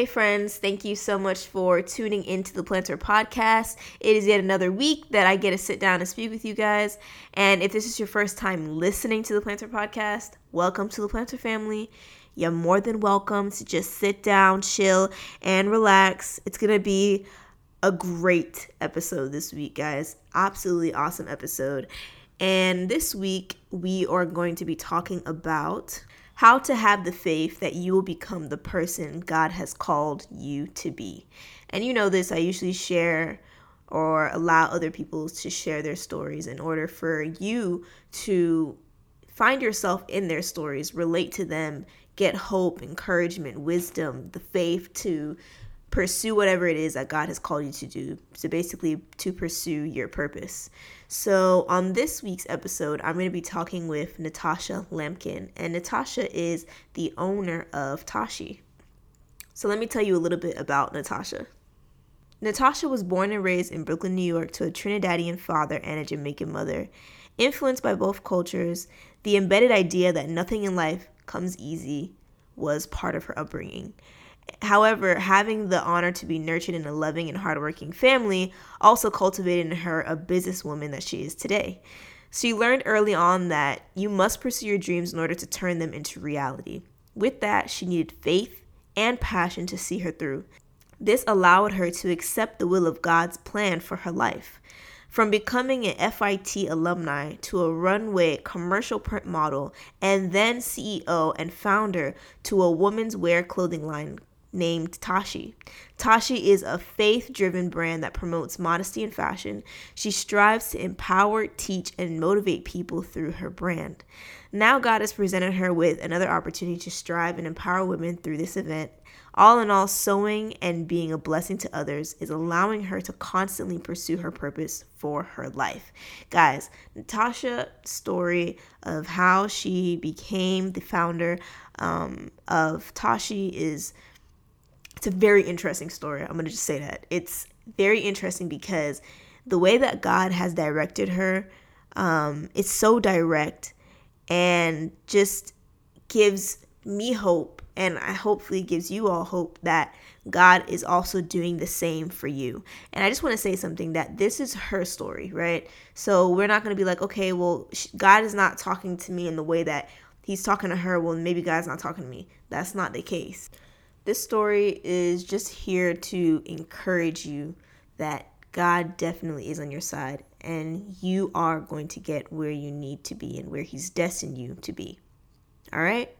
Hey, friends, thank you so much for tuning into the Plannter Podcast. It is yet another week that I get to sit down and speak with you guys. And if this is your first time listening to the Plannter Podcast, welcome to the Plannter family. You're more than welcome to just sit down, chill, and relax. It's going to be a great episode this week, guys. Absolutely awesome episode. And this week, we are going to be talking about how to have the faith that you will become the person God has called you to be. And you know this, I usually share or allow other people to share their stories in order for you to find yourself in their stories, relate to them, get hope, encouragement, wisdom, the faith to pursue whatever it is that God has called you to do. So basically, to pursue your purpose. So, on this week's episode, I'm going to be talking with Natasha Lampkin, and Natasha is the owner of Tashee. So, let me tell you a little bit about Natasha. Natasha was born and raised in Brooklyn, New York, to a Trinidadian father and a Jamaican mother. Influenced by both cultures, the embedded idea that nothing in life comes easy was part of her upbringing. However, having the honor to be nurtured in a loving and hardworking family also cultivated in her a businesswoman that she is today. She learned early on that you must pursue your dreams in order to turn them into reality. With that, she needed faith and passion to see her through. This allowed her to accept the will of God's plan for her life. From becoming an FIT alumni to a runway commercial print model and then CEO and founder to a women's wear clothing line named Tashee. Tashee is a faith driven brand that promotes modesty and fashion. She strives to empower, teach, and motivate people through her brand. Now, God has presented her with another opportunity to strive and empower women through this event. All in all, sewing and being a blessing to others is allowing her to constantly pursue her purpose for her life. Guys, Natasha's story of how she became the founder um, of Tashee is it's a very interesting story. I'm going to just say that. It's very interesting because the way that God has directed her, um, it's so direct and just gives me hope and I hopefully gives you all hope that God is also doing the same for you. And I just want to say something that this is her story, right? So we're not going to be like, okay, well, God is not talking to me in the way that he's talking to her. Well, maybe God's not talking to me. That's not the case. This story is just here to encourage you that God definitely is on your side and you are going to get where you need to be and where He's destined you to be. All right?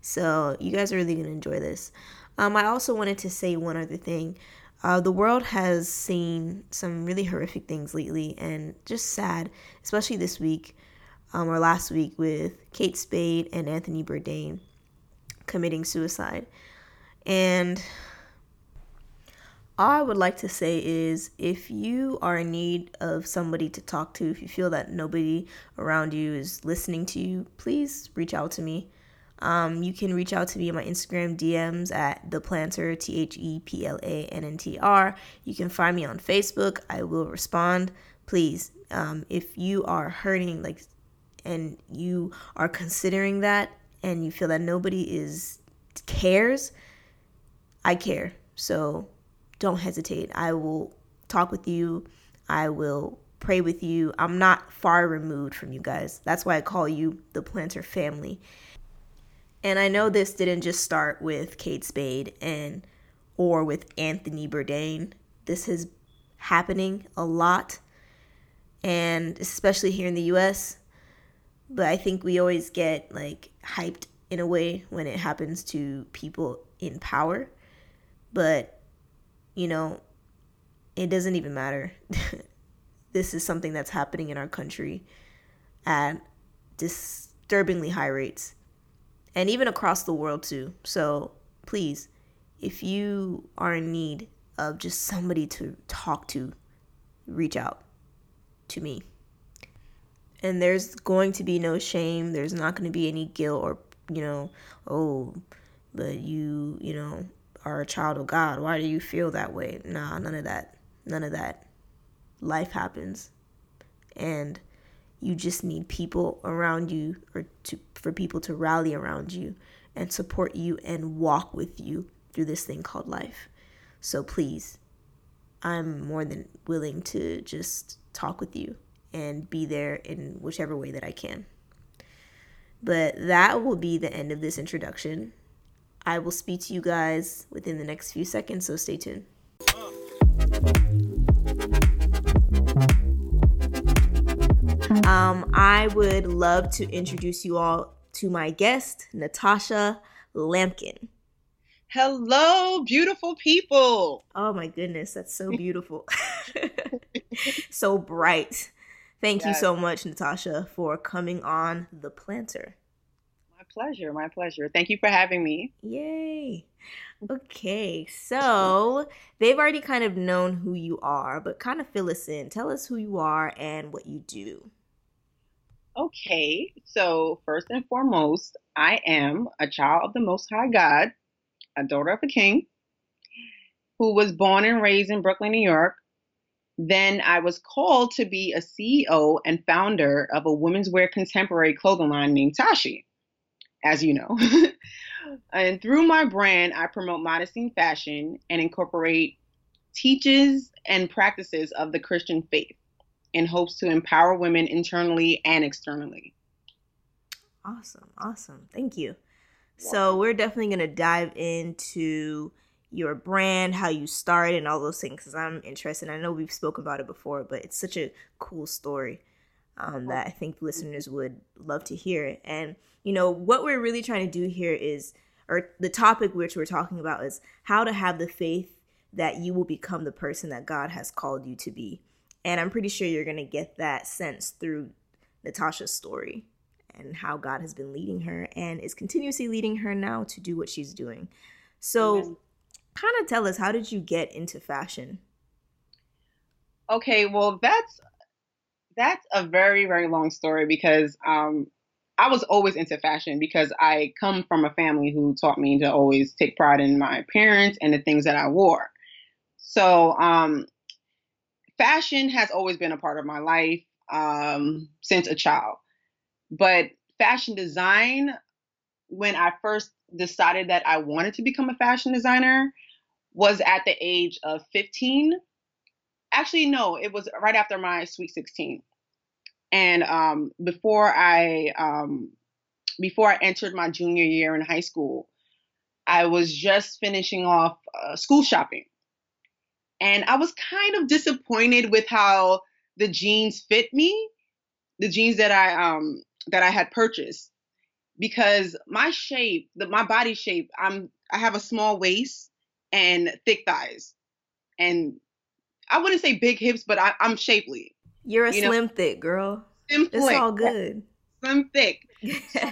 So, you guys are really going to enjoy this. Um, I also wanted to say one other thing. Uh, the world has seen some really horrific things lately and just sad, especially this week um, or last week with Kate Spade and Anthony Bourdain committing suicide. And all I would like to say is if you are in need of somebody to talk to, if you feel that nobody around you is listening to you, please reach out to me. Um, you can reach out to me on my Instagram DMs at the Plannter T H E P L A N N T R. You can find me on Facebook. I will respond. Please, um, if you are hurting, like, and you are considering that, and you feel that nobody is cares, I care. So don't hesitate. I will talk with you. I will pray with you. I'm not far removed from you guys. That's why I call you the Plannter family. And I know this didn't just start with Kate Spade and or with Anthony Bourdain. This is happening a lot and especially here in the US. But I think we always get like hyped in a way when it happens to people in power but, you know, it doesn't even matter. this is something that's happening in our country at disturbingly high rates. and even across the world too. So please, if you are in need of just somebody to talk to, reach out to me. And there's going to be no shame. There's not going to be any guilt or, you know, oh, but you, you know, are a child of God. Why do you feel that way? Nah, none of that. None of that. Life happens. And you just need people around you or to for people to rally around you and support you and walk with you through this thing called life. So please, I'm more than willing to just talk with you and be there in whichever way that I can. But that will be the end of this introduction. I will speak to you guys within the next few seconds, so stay tuned. Um, I would love to introduce you all to my guest, Natasha Lampkin. Hello, beautiful people. Oh my goodness, that's so beautiful. so bright. Thank yes. you so much, Natasha, for coming on The Plannter. My pleasure, my pleasure. Thank you for having me. Yay. Okay, so they've already kind of known who you are, but kind of fill us in. Tell us who you are and what you do. Okay, so first and foremost, I am a child of the Most High God, a daughter of a king, who was born and raised in Brooklyn, New York. Then I was called to be a CEO and founder of a women's wear contemporary clothing line named Tashee, as you know. and through my brand, I promote modesty in fashion and incorporate teaches and practices of the Christian faith in hopes to empower women internally and externally. Awesome. Awesome. Thank you. So, we're definitely going to dive into your brand, how you started, and all those things because I'm interested. I know we've spoken about it before, but it's such a cool story um, that I think listeners would love to hear. And, you know, what we're really trying to do here is, or the topic which we're talking about is how to have the faith that you will become the person that God has called you to be. And I'm pretty sure you're going to get that sense through Natasha's story and how God has been leading her and is continuously leading her now to do what she's doing. So, kind of tell us how did you get into fashion? Okay, well, that's that's a very very long story because um I was always into fashion because I come from a family who taught me to always take pride in my appearance and the things that I wore. So, um fashion has always been a part of my life um, since a child. But fashion design, when I first decided that I wanted to become a fashion designer, was at the age of 15. Actually, no, it was right after my sweet 16. And um, before I um, before I entered my junior year in high school, I was just finishing off uh, school shopping and I was kind of disappointed with how the jeans fit me, the jeans that I um that I had purchased because my shape, the, my body shape, I'm I have a small waist and thick thighs. And I wouldn't say big hips, but I, am shapely. You're a you slim know? thick girl. Slim it's all good. Slim thick. so,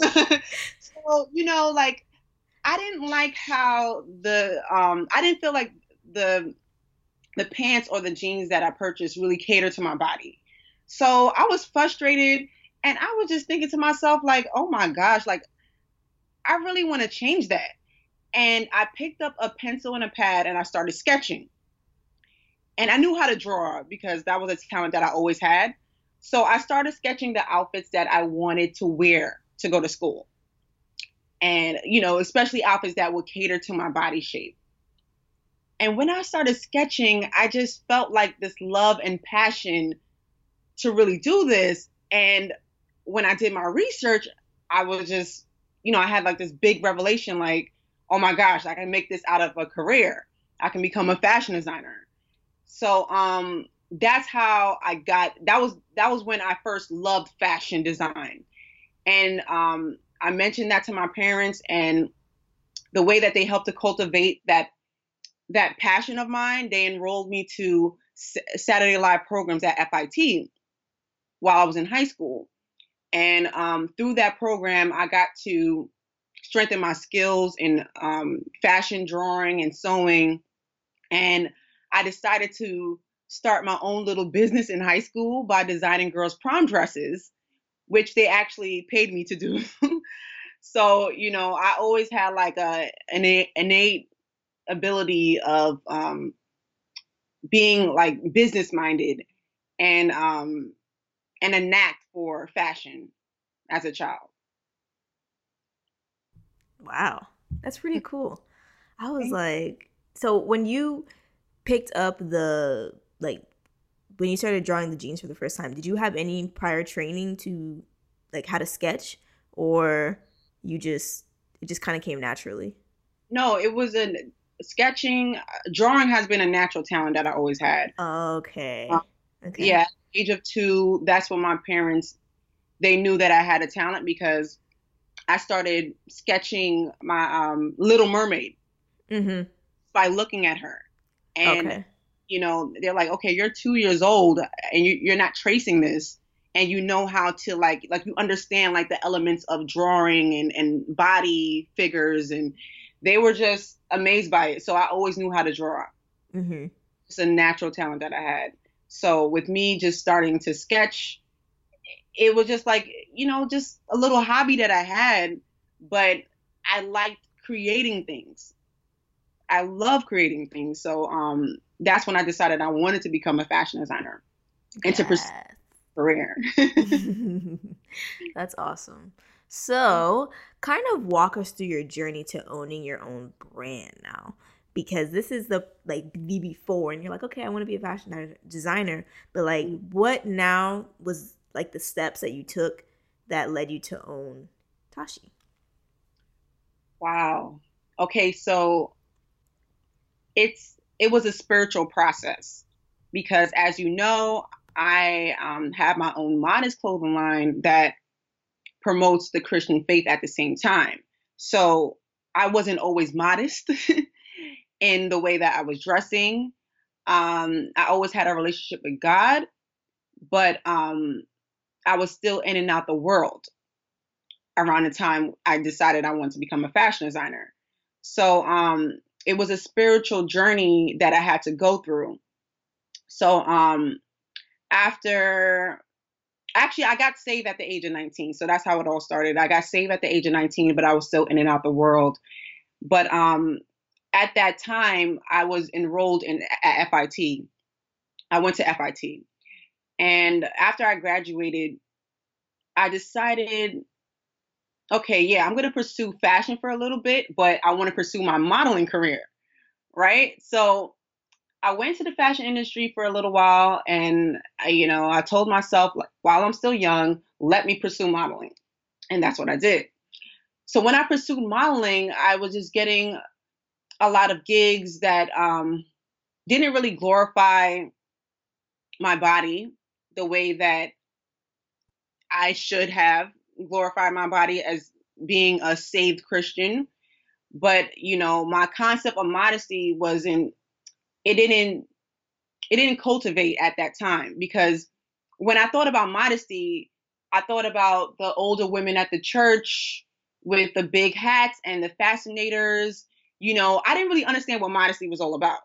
so, you know, like I didn't like how the um I didn't feel like the the pants or the jeans that I purchased really cater to my body. So I was frustrated and I was just thinking to myself like, "Oh my gosh, like I really want to change that." And I picked up a pencil and a pad and I started sketching. And I knew how to draw because that was a talent that I always had. So I started sketching the outfits that I wanted to wear to go to school. And, you know, especially outfits that would cater to my body shape. And when I started sketching, I just felt like this love and passion to really do this. And when I did my research, I was just, you know, I had like this big revelation like, oh my gosh, I can make this out of a career. I can become a fashion designer. So um that's how I got that was that was when I first loved fashion design. And um I mentioned that to my parents and the way that they helped to cultivate that that passion of mine, they enrolled me to Saturday Live programs at FIT while I was in high school. And um, through that program, I got to strengthen my skills in um, fashion drawing and sewing. And I decided to start my own little business in high school by designing girls' prom dresses, which they actually paid me to do. so, you know, I always had like a an innate ability of um, being like business minded and um, and a knack for fashion as a child. Wow, that's pretty cool. I was like, so when you picked up the like when you started drawing the jeans for the first time, did you have any prior training to like how to sketch or you just it just kind of came naturally? No, it was a sketching, drawing has been a natural talent that I always had. Okay. Uh, okay. Yeah, age of 2, that's when my parents they knew that I had a talent because I started sketching my um, Little Mermaid mm-hmm. by looking at her. And, okay. you know, they're like, okay, you're two years old and you, you're not tracing this. And you know how to like, like you understand like the elements of drawing and, and body figures. And they were just amazed by it. So I always knew how to draw. Mm-hmm. It's a natural talent that I had. So with me just starting to sketch, it was just like you know just a little hobby that i had but i liked creating things i love creating things so um that's when i decided i wanted to become a fashion designer and to pursue career that's awesome so kind of walk us through your journey to owning your own brand now because this is the like the before and you're like okay i want to be a fashion designer but like what now was like the steps that you took that led you to own Tashee? Wow. Okay, so it's it was a spiritual process because as you know, I um, have my own modest clothing line that promotes the Christian faith at the same time. So I wasn't always modest in the way that I was dressing. Um, I always had a relationship with God, but um, I was still in and out the world around the time I decided I wanted to become a fashion designer. So um, it was a spiritual journey that I had to go through. So um, after, actually, I got saved at the age of 19. So that's how it all started. I got saved at the age of 19, but I was still in and out the world. But um, at that time, I was enrolled in at FIT. I went to FIT. And after I graduated, I decided, okay, yeah, I'm going to pursue fashion for a little bit, but I want to pursue my modeling career. Right. So I went to the fashion industry for a little while and, I, you know, I told myself, like, while I'm still young, let me pursue modeling. And that's what I did. So when I pursued modeling, I was just getting a lot of gigs that um, didn't really glorify my body the way that I should have glorified my body as being a saved Christian. But, you know, my concept of modesty wasn't, it didn't, it didn't cultivate at that time because when I thought about modesty, I thought about the older women at the church with the big hats and the fascinators. You know, I didn't really understand what modesty was all about.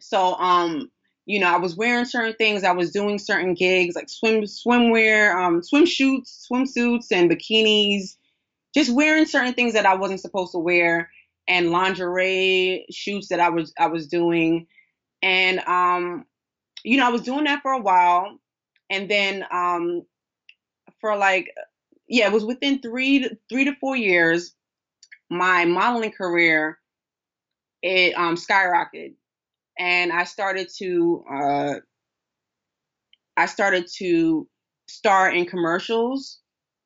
So, um, you know, I was wearing certain things. I was doing certain gigs like swim swimwear, um, swim shoots, swimsuits, and bikinis. Just wearing certain things that I wasn't supposed to wear, and lingerie shoots that I was I was doing, and um, you know, I was doing that for a while, and then um, for like, yeah, it was within three to, three to four years, my modeling career it um skyrocketed and I started to uh, I started to star in commercials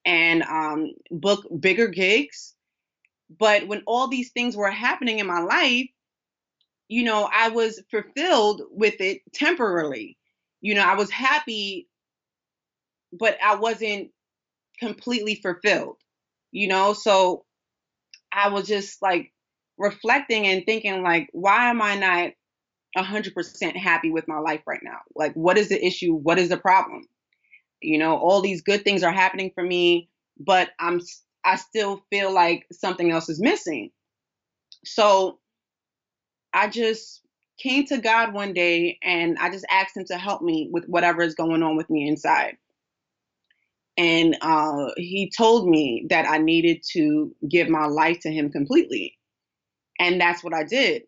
and um, book bigger gigs. But when all these things were happening in my life, you know, I was fulfilled with it temporarily. You know, I was happy, but I wasn't completely fulfilled, you know? So I was just like reflecting and thinking like, why am I not 100% happy with my life right now. Like, what is the issue? What is the problem? You know, all these good things are happening for me, but I'm I still feel like something else is missing. So I just came to God one day and I just asked him to help me with whatever is going on with me inside. And uh, he told me that I needed to give my life to him completely. And that's what I did.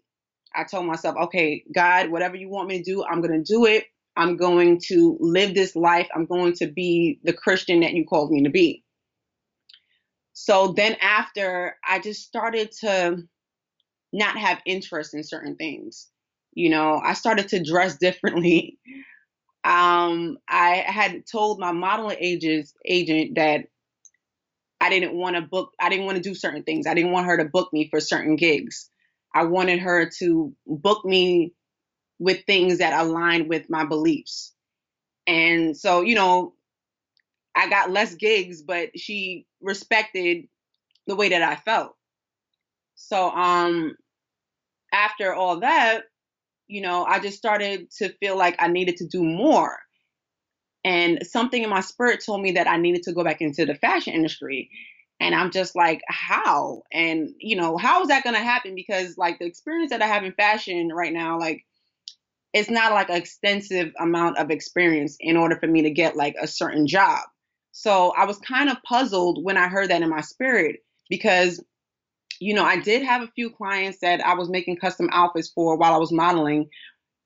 I told myself, okay, God, whatever you want me to do, I'm going to do it. I'm going to live this life. I'm going to be the Christian that you called me to be. So then after, I just started to not have interest in certain things. You know, I started to dress differently. Um, I had told my modeling agent that I didn't want to book, I didn't want to do certain things. I didn't want her to book me for certain gigs. I wanted her to book me with things that aligned with my beliefs. And so, you know, I got less gigs, but she respected the way that I felt. So, um, after all that, you know, I just started to feel like I needed to do more. And something in my spirit told me that I needed to go back into the fashion industry. And I'm just like, how? And, you know, how is that going to happen? Because, like, the experience that I have in fashion right now, like, it's not like an extensive amount of experience in order for me to get like a certain job. So I was kind of puzzled when I heard that in my spirit because, you know, I did have a few clients that I was making custom outfits for while I was modeling.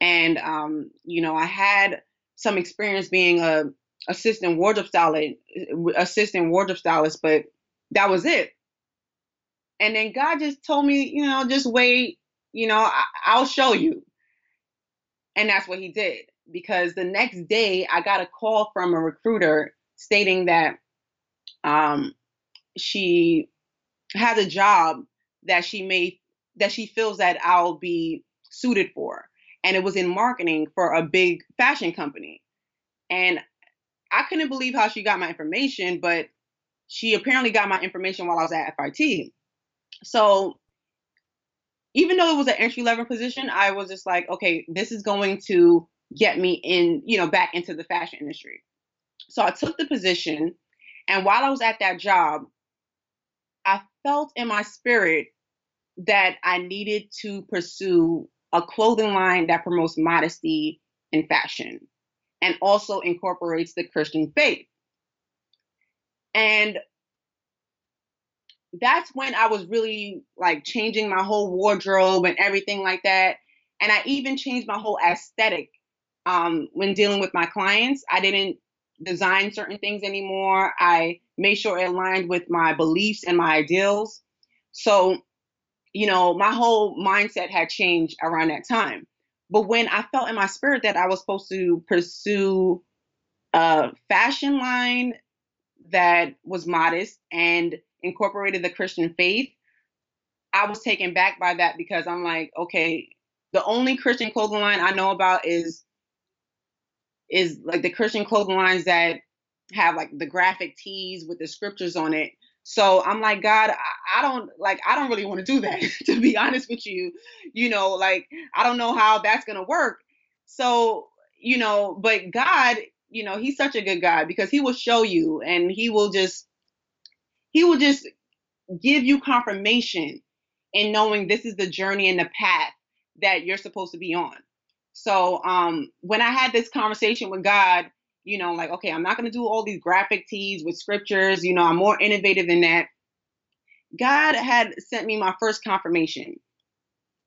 And, um, you know, I had some experience being a assistant wardrobe stylist, assistant wardrobe stylist, but that was it. And then God just told me, you know, just wait, you know, I, I'll show you. And that's what he did. Because the next day I got a call from a recruiter stating that um, she has a job that she may that she feels that I'll be suited for. And it was in marketing for a big fashion company. And I couldn't believe how she got my information, but she apparently got my information while I was at FIT. So even though it was an entry level position, I was just like, okay, this is going to get me in, you know, back into the fashion industry. So I took the position, and while I was at that job, I felt in my spirit that I needed to pursue a clothing line that promotes modesty in fashion and also incorporates the Christian faith. And that's when I was really like changing my whole wardrobe and everything like that. And I even changed my whole aesthetic um, when dealing with my clients. I didn't design certain things anymore. I made sure it aligned with my beliefs and my ideals. So, you know, my whole mindset had changed around that time. But when I felt in my spirit that I was supposed to pursue a fashion line that was modest and incorporated the Christian faith, I was taken back by that because I'm like, okay, the only Christian clothing line I know about is is like the Christian clothing lines that have like the graphic tees with the scriptures on it. So I'm like, God, I, don't like, I don't really want to do that, to be honest with you. You know, like, I don't know how that's to work. So, you know, but God, you know, He's such a good guy because He will show you and He will just he will just give you confirmation in knowing this is the journey and the path that you're supposed to be on. So um, when I had this conversation with God, you know, like, okay, I'm not going to do all these graphic tees with scriptures. You know, I'm more innovative than that. God had sent me my first confirmation.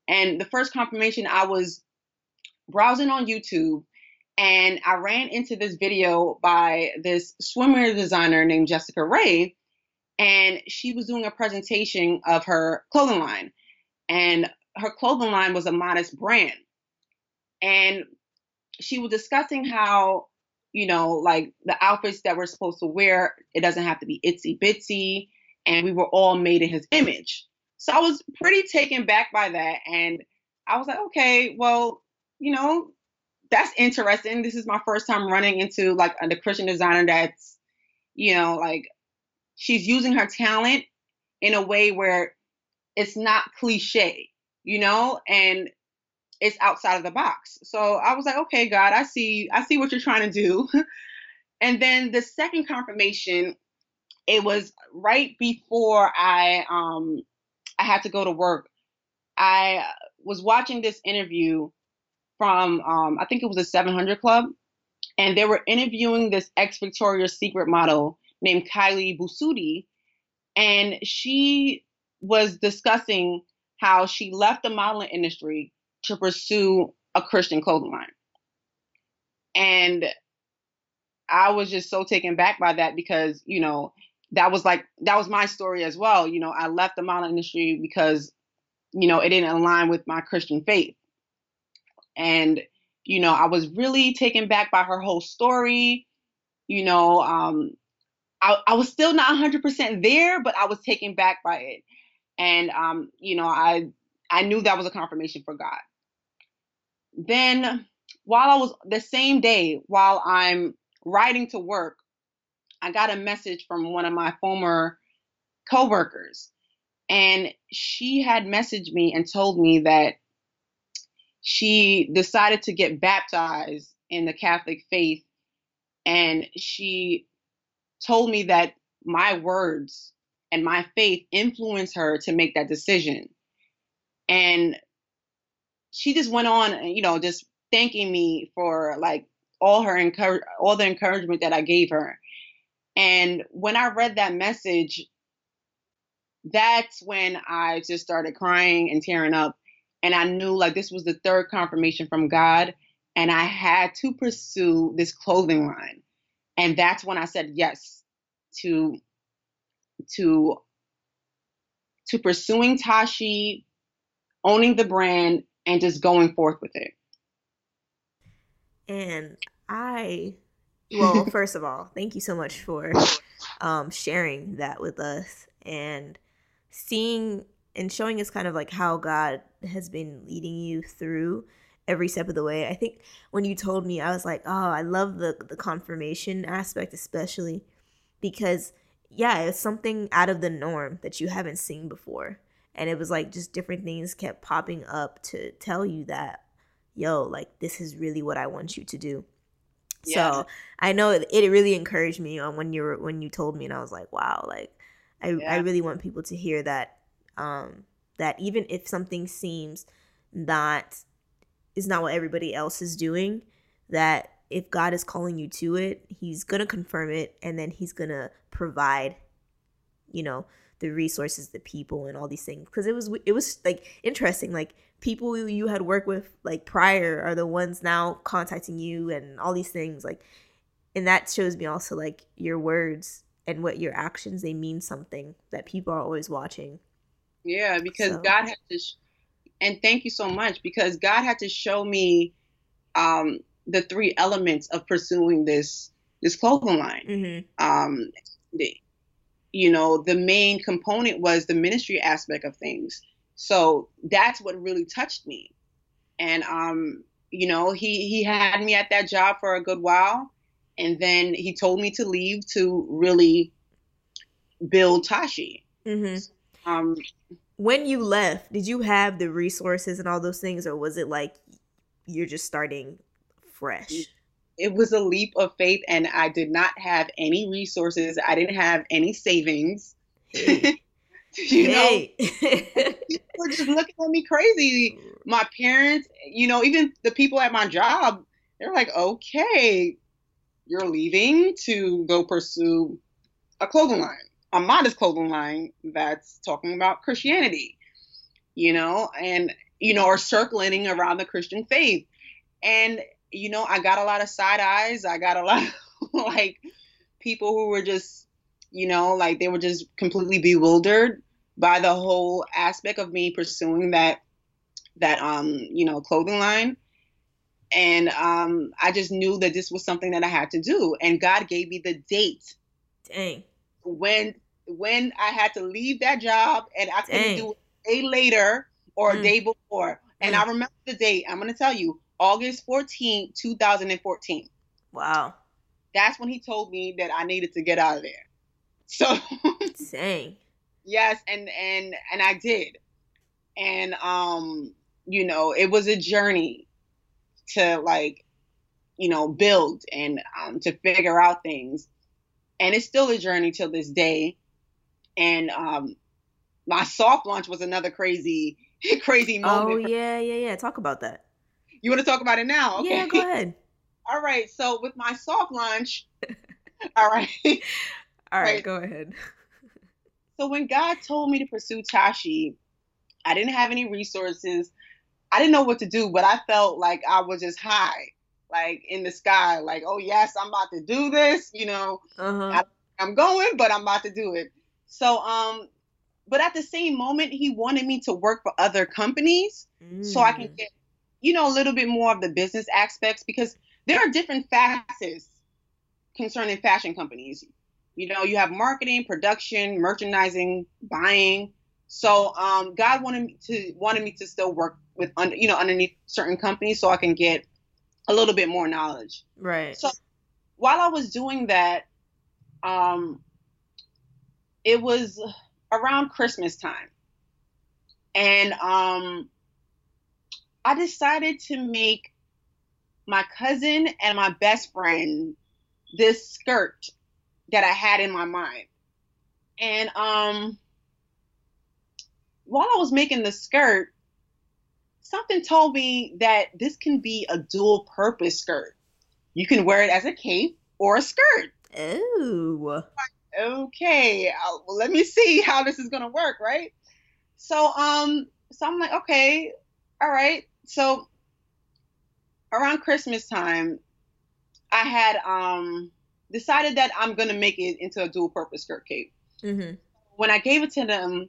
And the first confirmation, I was browsing on YouTube and I ran into this video by this swimwear designer named Jessica Rey and she was doing a presentation of her clothing line. And her clothing line was a modest brand. And she was discussing how you know like the outfits that we're supposed to wear it doesn't have to be itsy bitsy and we were all made in his image. So i was pretty taken back by that and i was like okay well you know that's interesting this is my first time running into like a christian designer that's you know like she's using her talent in a way where it's not cliche, you know, and it's outside of the box. So I was like, okay, God, I see, I see what you're trying to do. and then the second confirmation it was right before I um I had to go to work. I was watching this interview from um I think it was a 700 Club, and they were interviewing this ex Victoria's Secret model named Kylie Bisutti, and she was discussing how she left the modeling industry to pursue a Christian clothing line. And I was just so taken back by that because, you know, that was like that was my story as well. You know, I left the modeling industry because, you know, it didn't align with my Christian faith. And, you know, I was really taken back by her whole story. You know, um, I, I was still not 100% there, but I was taken back by it. And, um, you know, I, I knew that was a confirmation for God. Then, while I was the same day, while I'm riding to work, I got a message from one of my former coworkers. And she had messaged me and told me that she decided to get baptized in the Catholic faith. And she told me that my words and my faith influenced her to make that decision. And she just went on, you know, just thanking me for like all her encourage all the encouragement that I gave her. And when I read that message, that's when I just started crying and tearing up. And I knew like this was the third confirmation from God. And I had to pursue this clothing line. And that's when I said yes to to to pursuing Tashee, owning the brand, and just going forth with it. And I, well, first of all, thank you so much for um, sharing that with us and seeing and showing us kind of like how God has been leading you through every step of the way. I think when you told me, I was like, oh, I love the the confirmation aspect, especially because yeah, it's something out of the norm that you haven't seen before. And it was like just different things kept popping up to tell you that, yo, like this is really what I want you to do. Yeah. So I know it, it really encouraged me on when you were when you told me, and I was like, wow, like I yeah. I really want people to hear that um that even if something seems that is not what everybody else is doing, that if God is calling you to it, He's gonna confirm it, and then He's gonna provide, you know, the resources, the people, and all these things. Because it was it was like interesting. Like people you had worked with like prior are the ones now contacting you, and all these things. Like, and that shows me also like your words and what your actions they mean something that people are always watching. Yeah, because so. God had to, sh- and thank you so much because God had to show me um the three elements of pursuing this this clothing line. Mm-hmm. Um, the, you know, the main component was the ministry aspect of things. So that's what really touched me. And um, you know, he he had me at that job for a good while, and then he told me to leave to really build Tashee. Mm-hmm. Um, when you left, did you have the resources and all those things, or was it like you're just starting fresh? It was a leap of faith, and I did not have any resources. I didn't have any savings. Hey. you hey. know, people were just looking at me crazy. My parents, you know, even the people at my job, they're like, okay, you're leaving to go pursue a clothing line, a modest clothing line that's talking about Christianity, you know, and, you know, or circling around the Christian faith. And you know, I got a lot of side eyes. I got a lot of like people who were just, you know, like they were just completely bewildered by the whole aspect of me pursuing that that um, you know, clothing line. And um I just knew that this was something that I had to do. And God gave me the date. Dang. When when I had to leave that job and I couldn't do it a day later or mm. a day before. And mm. I remember the date. I'm gonna tell you, August 14, 2014. Wow. That's when he told me that I needed to get out of there. So Dang. Yes, and and and I did. And um, you know, it was a journey to like, you know, build and um to figure out things. And it's still a journey till this day. And um, my soft launch was another crazy, crazy moment. Oh yeah, yeah, yeah. Talk about that. You want to talk about it now? Okay. Yeah, go ahead. all right. So with my soft launch, all right. all right, right, go ahead. So when God told me to pursue Tashee, I didn't have any resources. I didn't know what to do, but I felt like I was just high, like in the sky, like, oh yes, I'm about to do this. You know, uh-huh. I, I'm going, but I'm about to do it. So, um, but at the same moment, he wanted me to work for other companies mm. so I can mm. get, you know, a little bit more of the business aspects because there are different facets concerning fashion companies. You know, you have marketing, production, merchandising, buying. So um, God wanted me to wanted me to still work with under you know underneath certain companies so I can get a little bit more knowledge. Right. So while I was doing that, um, it was around Christmas time, and um, I decided to make my cousin and my best friend this skirt that I had in my mind, and um while I was making the skirt, something told me that this can be a dual purpose skirt. You can wear it as a cape or a skirt. Oh. Okay, uh, well, let me see how this is gonna work, right? So, um, so I'm like, okay, all right. So around Christmas time, I had um decided that I'm gonna make it into a dual purpose skirt cape. Mm-hmm. When I gave it to them,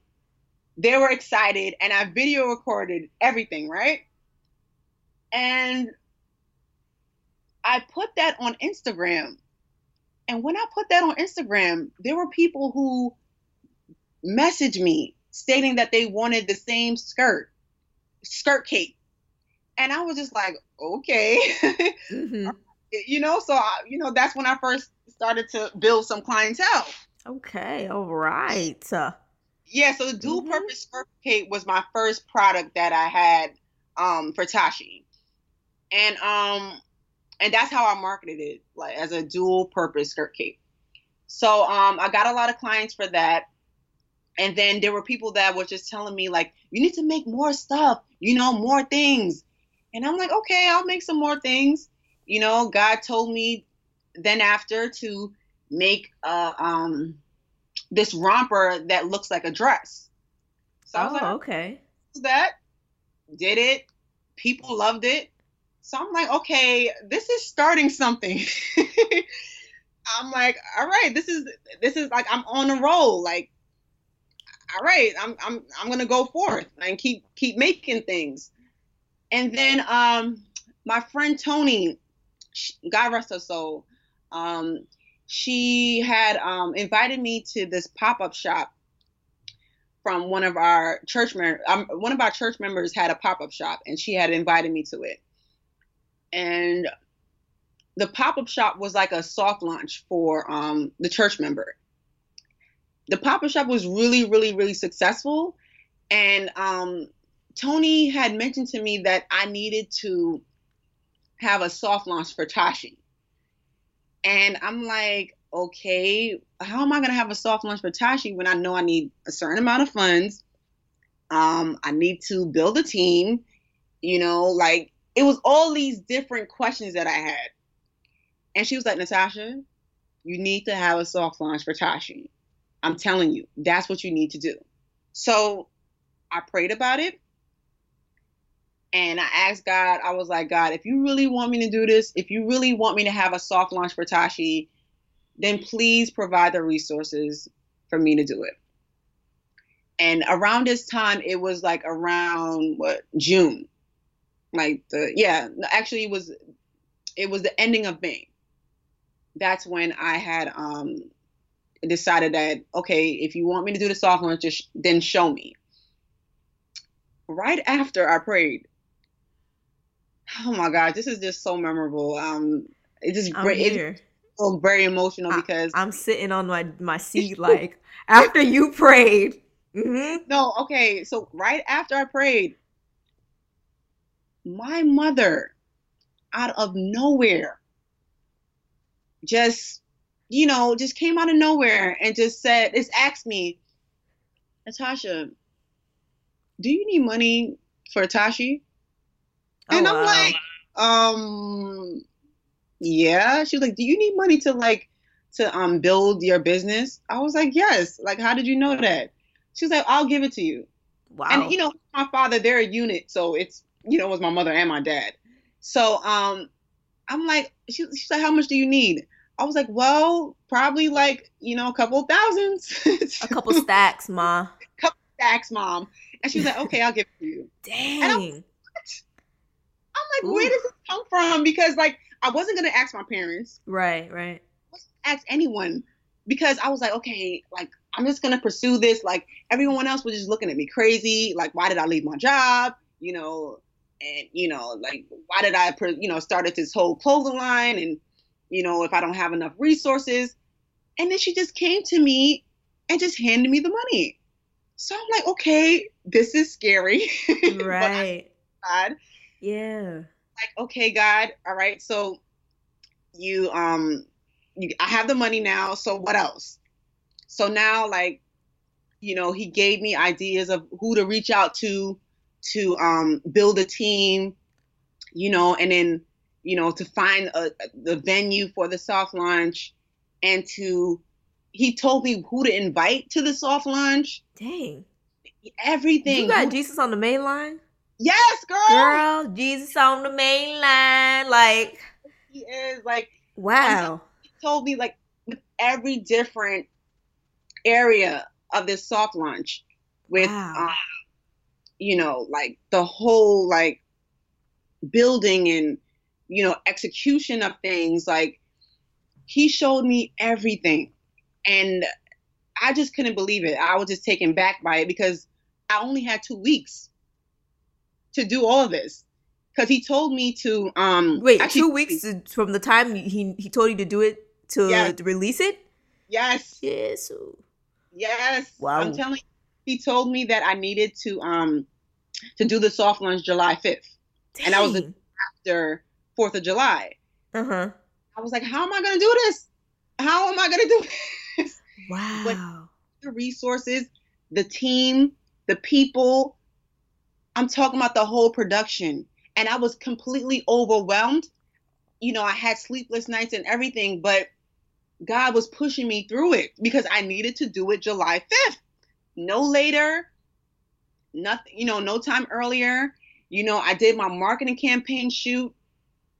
they were excited and I video recorded everything, right? And I put that on Instagram. And when I put that on Instagram, there were people who messaged me stating that they wanted the same skirt, skirt cape. And I was just like, okay. Mm-hmm. you know, so, I, you know, that's when I first started to build some clientele. Okay, all right yeah, so the dual mm-hmm. purpose skirt cape was my first product that I had um, for Tashee. And um and that's how I marketed it, like as a dual purpose skirt cape. So um I got a lot of clients for that. And then there were people that were just telling me like, you need to make more stuff, you know, more things. And I'm like, okay, I'll make some more things. You know, God told me then after to make a um this romper that looks like a dress. So oh, like, okay. That did it. People loved it. So I'm like, okay, this is starting something. I'm like, all right, this is this is like I'm on a roll. Like, all right, I'm I'm I'm gonna go forth and keep keep making things. And then um my friend Tony, God rest her soul, um, she had um, invited me to this pop-up shop from one of our church members. Um, one of our church members had a pop-up shop, and she had invited me to it. And the pop-up shop was like a soft launch for um, the church member. The pop-up shop was really, really, really successful, and um, Tony had mentioned to me that I needed to have a soft launch for Tashee. And I'm like, okay, how am I going to have a soft launch for Tashee when I know I need a certain amount of funds? Um, I need to build a team, you know, like it was all these different questions that I had. And she was like, Natasha, you need to have a soft launch for Tashee. I'm telling you, that's what you need to do. So I prayed about it. And I asked God, I was like, God, if you really want me to do this, if you really want me to have a soft launch for Tashee, then please provide the resources for me to do it. And around this time, it was like around what June, like the yeah, actually it was it was the ending of May. That's when I had um decided that okay, if you want me to do the soft launch, just then show me. Right after I prayed, oh my god, this is just so memorable. Um, it just I'm great. It, very emotional because I, am sitting on my my seat like after you prayed. Mm-hmm. No, okay. So right after I prayed, my mother, out of nowhere, just you know, just came out of nowhere and just said, just asked me, Natasha, do you need money for Tashee? Oh, and I'm wow. like, um, yeah. She was like, do you need money to like to um build your business? I was like, yes. Like, how did you know that? She was like, I'll give it to you. wow. And you know, my father, they're a unit, so it's you know, it was my mother and my dad. So um, I'm like, she, she's like, how much do you need? I was like, well, probably like you know, a couple thousands. a couple stacks, ma. Couple stacks, mom. And she was like, okay, I'll give it to you. Dang. I'm like, where does this come from? Because like, I wasn't gonna ask my parents, right, right. ask anyone, because I was like, okay, like I'm just gonna pursue this. Like everyone else was just looking at me crazy. Like, why did I leave my job? You know, and you know, like why did I, you know, started this whole clothing line and you know, if I don't have enough resources. And then she just came to me and just handed me the money. So I'm like, okay, this is scary. Right. Yeah. like, okay, God, all right, so you um you I have the money now, so what else? So now like, you know, he gave me ideas of who to reach out to to um build a team, you know, and then, you know, to find a, the venue for the soft launch and to he told me who to invite to the soft launch, Dang. everything. You got Who- Jesus on the main line? Yes, girl. Girl, Jesus on the main line. Like, He is like wow. He told me like with every different area of this soft launch with Wow. um, you know like the whole like building and you know execution of things like he showed me everything and i just couldn't believe it i was just taken back by it because i only had two weeks to do all of this because he told me to um Wait, actually- two weeks from the time he he told you to do it to, Yes. release it? yes Yes. Yes. Wow. I'm telling you, he told me that I needed to um to do the soft launch July 5th And that was after 4th of July. Uh huh. I was like, how am I going to do this? How am I going to do this? Wow. The resources, the team, the people. I'm talking about the whole production. And I was completely overwhelmed. You know, I had sleepless nights and everything, but God was pushing me through it because I needed to do it July 5th. No later, nothing, you know, no time earlier. You know, I did my marketing campaign shoot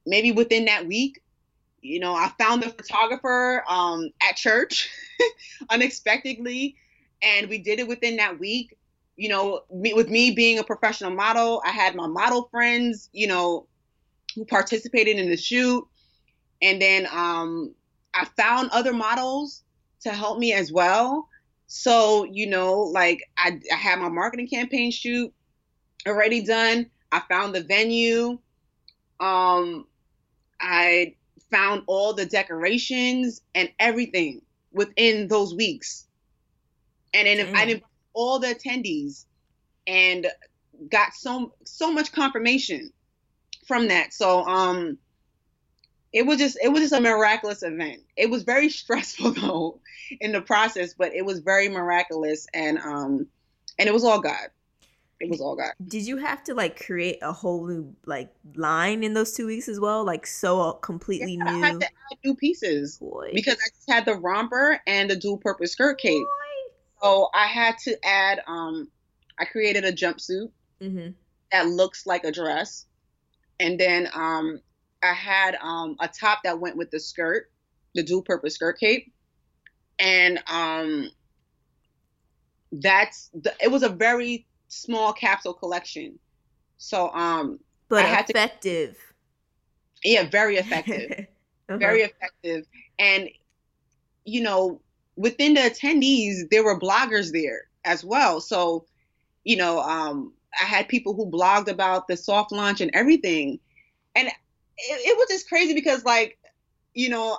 maybe within that week. You know, I found the photographer um, at church unexpectedly, and we did it within that week. You know, me, with me being a professional model, I had my model friends, you know, who participated in the shoot. And then um, I found other models to help me as well. So, you know, like I, I had my marketing campaign shoot already done. I found the venue. Um, I found all the decorations and everything within those weeks. And then if I Damn. All the attendees and got so so much confirmation from that. So um it was just it was just a miraculous event. It was very stressful though in the process, but it was very miraculous and um and it was all God. It was all God. Did you have to like create a whole new like line in those two weeks as well? Like so completely Yeah, I new. had to add new pieces Boy. because I just had the romper and the dual purpose skirt cape. So I had to add um I created a jumpsuit Mm-hmm. that looks like a dress. And then um I had um a top that went with the skirt, the dual purpose skirt cape. And um that's the, it was a very small capsule collection. So um But I had to- effective. yeah, very effective. Uh-huh. very effective. And you know, within the attendees, there were bloggers there as well. So, you know, um, I had people who blogged about the soft launch and everything, and it, it was just crazy because, like, you know,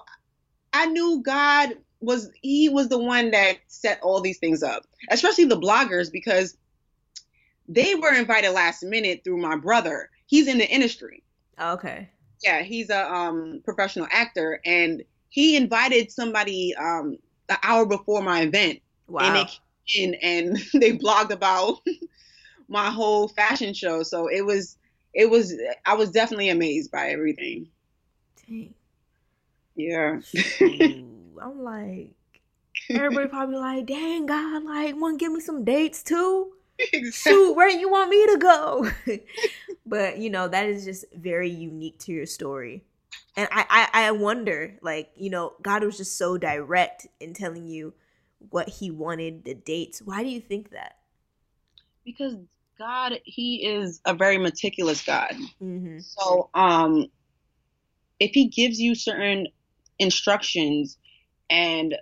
I knew God was He was the one that set all these things up, especially the bloggers because they were invited last minute through my brother. He's in the industry okay. yeah he's a um professional actor and he invited somebody um an hour before my event. Wow. And they came in and they blogged about my whole fashion show. So it was it was I was definitely amazed by everything. Dang. Yeah. I'm like everybody probably like, dang God, like wanna give me some dates too? Exactly. Shoot, where you want me to go? but you know, that is just very unique to your story. And I, I, I wonder, like, you know, God was just so direct in telling you what he wanted, the dates. Why do you think that? Because God, he is a very meticulous God. Mm-hmm. So, um, if he gives you certain instructions and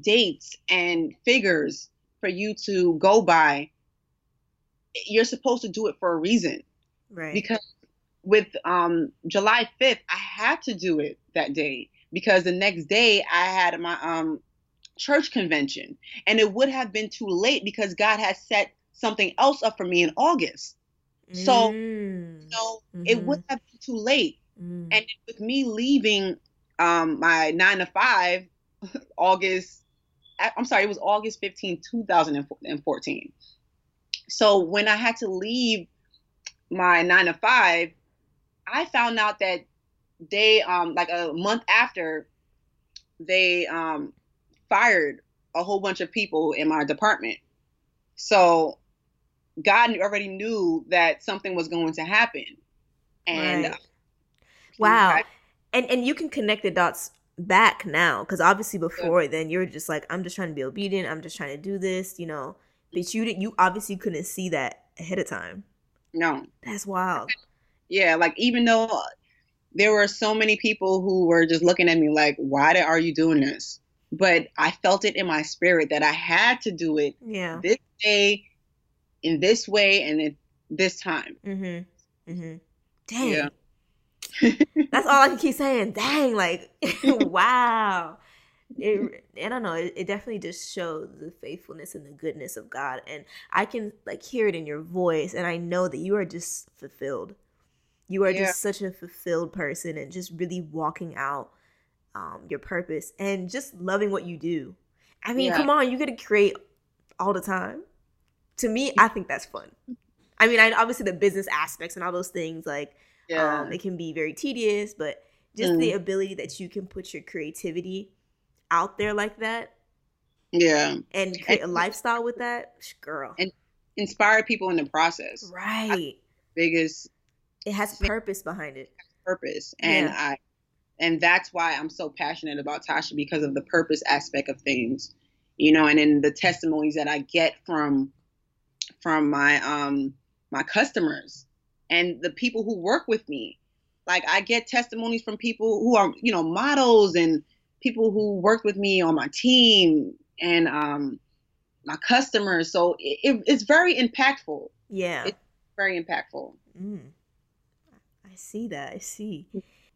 dates and figures for you to go by, you're supposed to do it for a reason. Right. Because with um, July 5th, I had to do it that day because the next day I had my um, church convention and it would have been too late because God had set something else up for me in August. So, mm. so mm-hmm. it would have been too late. Mm. And with me leaving um, my nine to five, August, I'm sorry, it was August 15, 2014. So when I had to leave my nine to five, I found out that they, um, like a month after, they um, fired a whole bunch of people in my department. So God already knew that something was going to happen. And right. uh, wow. I, and and you can connect the dots back now because obviously before yeah. then you're just like I'm just trying to be obedient. I'm just trying to do this, you know. But you didn't. You obviously couldn't see that ahead of time. No, that's wild. Yeah, like even though there were so many people who were just looking at me like, "Why are you doing this?" But I felt it in my spirit that I had to do it. Yeah. This day, in this way, and at this time. Mm-hmm. Mm-hmm. Dang. Yeah. That's all I can keep saying. Dang, like, wow. It, I don't know. It, it, definitely just shows the faithfulness and the goodness of God, and I can like hear it in your voice, and I know that you are just fulfilled. You are yeah. just such a fulfilled person, and just really walking out um, your purpose and just loving what you do. I mean, yeah. come on, you get to create all the time. To me, I think that's fun. I mean, I obviously the business aspects and all those things like yeah. Um, it can be very tedious, but just mm. the ability that you can put your creativity out there like that. Yeah. And create and, a lifestyle with that, girl. And inspire people in the process. Right. biggest it has purpose behind it. Purpose. And yeah. I and that's why I'm so passionate about Tashee because of the purpose aspect of things. You know, and in the testimonies that I get from from my um my customers and the people who work with me. Like I get testimonies from people who are, you know, models and people who worked with me on my team and um, my customers. So it, it's very impactful. Yeah. It's very impactful. Mm. I see that. I see.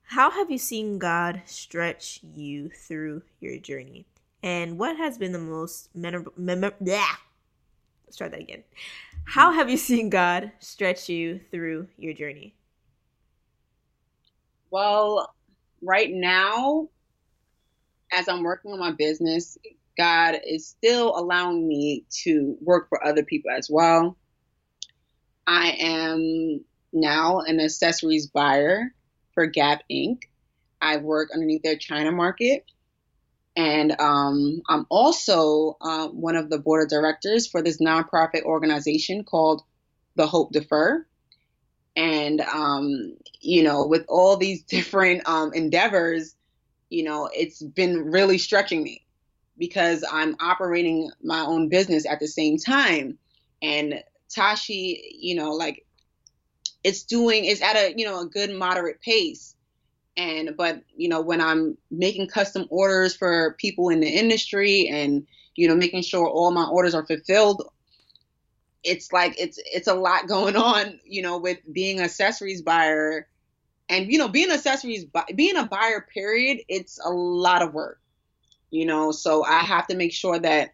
How have you seen God stretch you through your journey? And what has been the most memorable? Mem-. Let's try that again. How have you seen God stretch you through your journey? Well, right now, as I'm working on my business, God is still allowing me to work for other people as well. I am now an accessories buyer for Gap Inc. I work underneath their China market. And um, I'm also uh, one of the board of directors for this nonprofit organization called The Hope Defer. And, um, you know, with all these different um, endeavors, you know, it's been really stretching me because I'm operating my own business at the same time. And Tashee, you know, like it's doing, it's at a, you know, a good moderate pace. And but you know when i'm making custom orders for people in the industry and you know making sure all my orders are fulfilled it's like it's it's a lot going on you know with being accessories buyer. And you know being accessories being a buyer period it's a lot of work you know. So i have to make sure that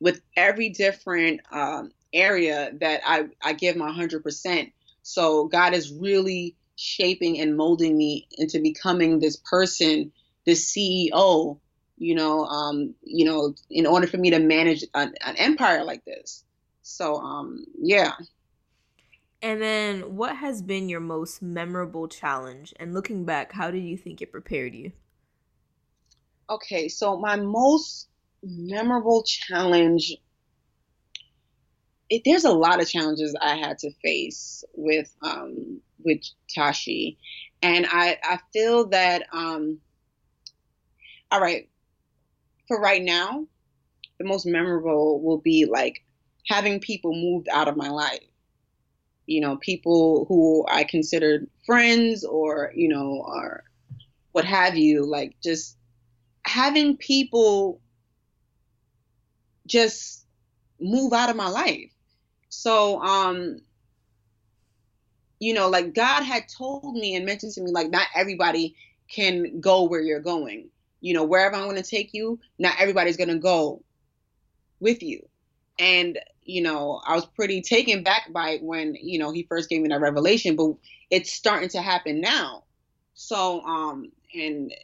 with every different um, area that i i give my 100% so god is really shaping and molding me into becoming this person, this CEO, you know, um, you know, in order for me to manage an, an empire like this. So, um, yeah. And then, what has been your most memorable challenge? And looking back, how do you think it prepared you? Okay, so my most memorable challenge. It, there's a lot of challenges I had to face with um, with Tashee, and I I feel that um, all right for right now, the most memorable will be like having people moved out of my life. You know, people who I considered friends or, you know, or what have you, like just having people just move out of my life. So, um, you know, like God had told me and mentioned to me, like, not everybody can go where you're going you know, wherever I'm going to take you, not everybody's going to go with you. And, you know, I was pretty taken back by it when, you know, he first gave me that revelation, but it's starting to happen now. So, um, and,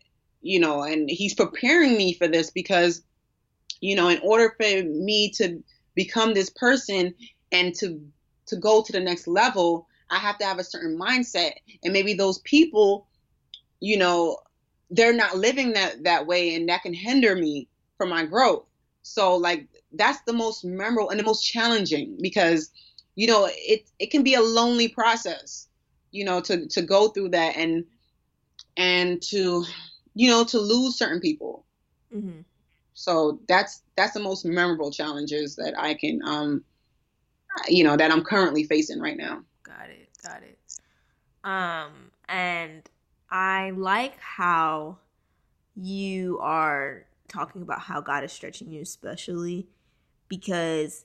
you know, and he's preparing me for this because, you know, in order for me to become this person and to, to go to the next level, I have to have a certain mindset. And maybe those people, you know, they're not living that that way and that can hinder me from my growth so like that's the most memorable and the most challenging because you know it it can be a lonely process you know to to go through that and and to you know to lose certain people mm-hmm. so that's that's the most memorable challenges that i can um you know that i'm currently facing right now got it got it um and I like how you are talking about how God is stretching you, especially because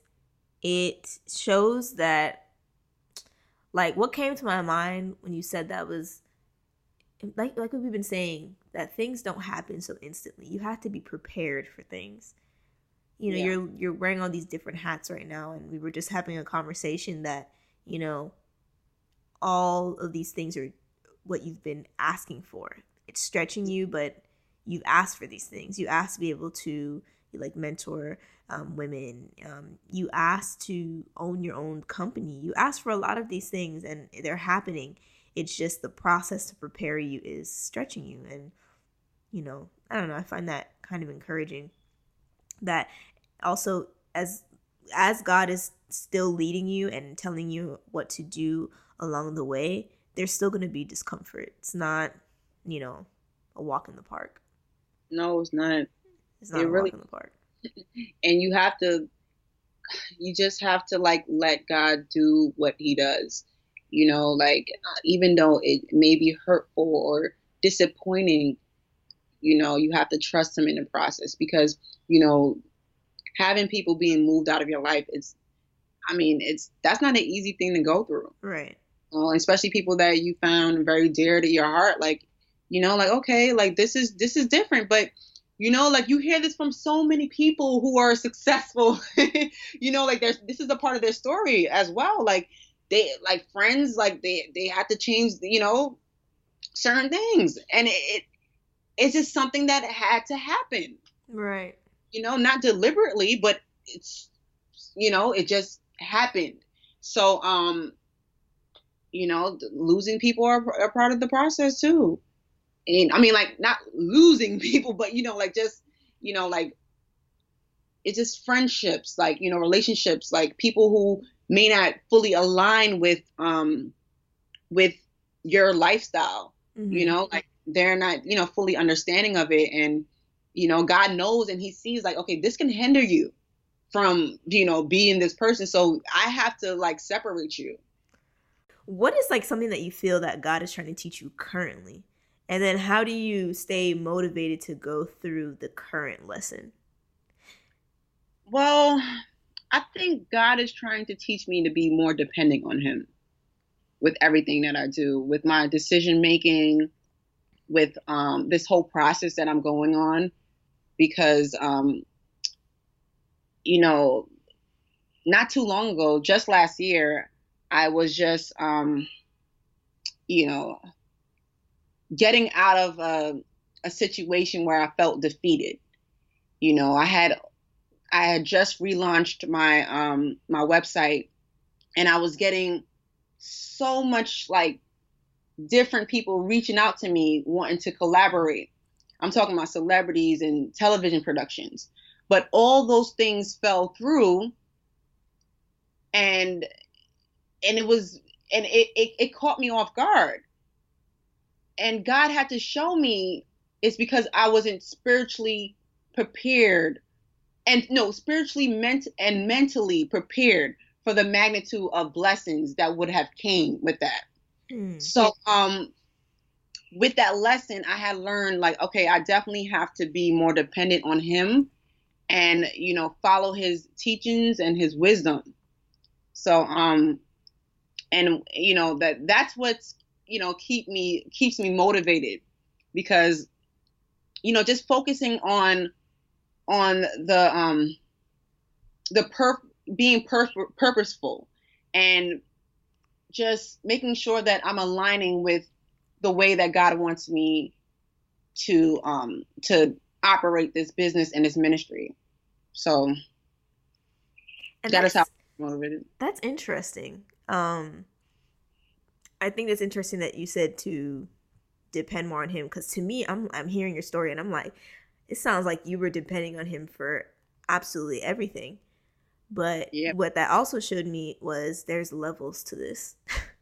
it shows that, like, what came to my mind when you said that was like like we've been saying that things don't happen so instantly. You have to be prepared for things. You know, yeah. you're you're wearing all these different hats right now, and we were just having a conversation that you know all of these things are what you've been asking for. It's stretching you, but you've asked for these things. You asked to be able to like mentor um, women. Um, you asked to own your own company. You asked for a lot of these things, and they're happening. It's just the process to prepare you is stretching you, and you know, I don't know. I find that kind of encouraging. That also as as God is still leading you and telling you what to do along the way, there's still going to be discomfort. It's not, you know, a walk in the park. No, it's not. It's not it a really, walk in the park. And you have to, you just have to like let God do what He does. You know, like uh, even though it may be hurtful or disappointing, you know, you have to trust Him in the process because you know, having people being moved out of your life, it's, I mean, it's that's not an easy thing to go through. Right especially people that you found very dear to your heart. Like, you know, like okay, like this is this is different, but you know, like you hear this from so many people who are successful. you know, like there's this is a part of their story as well. Like they like friends, like they they had to change, you know, certain things, and it, it it's just something that had to happen. Right. You know, not deliberately, but it's you know, it just happened. So um you know, losing people are, are part of the process too. And I mean, like not losing people, but you know, like just, you know, like it's just friendships, like, you know, relationships, like people who may not fully align with, um, with your lifestyle, mm-hmm. you know, like they're not, you know, fully understanding of it. And, you know, God knows and he sees like, okay, this can hinder you from, you know, being this person. So I have to like separate you what is like something that you feel that God is trying to teach you currently? And then how do you stay motivated to go through the current lesson? Well, I think God is trying to teach me to be more dependent on Him with everything that I do, with my decision making, with um, this whole process that I'm going on. Because, um, you know, not too long ago, just last year, I was just, um, you know, getting out of a, a situation where I felt defeated. You know, I had I had just relaunched my um my website and I was getting so much like different people reaching out to me wanting to collaborate. I'm talking about celebrities and television productions. But all those things fell through and and it was and it, it, it caught me off guard. And God had to show me it's because I wasn't spiritually prepared and no spiritually meant and mentally prepared for the magnitude of blessings that would have came with that. Mm. So um with that lesson I had learned like okay, I definitely have to be more dependent on him and you know follow his teachings and his wisdom. So um and you know that that's what's you know keep me keeps me motivated because you know just focusing on on the um the per being pur- purposeful and just making sure that I'm aligning with the way that God wants me to um to operate this business and this ministry. So and that is how I'm motivated. That's interesting. Um I think it's interesting that you said to depend more on him because to me I'm I'm hearing your story and I'm like it sounds like you were depending on him for absolutely everything. But what that also showed me was there's levels to this.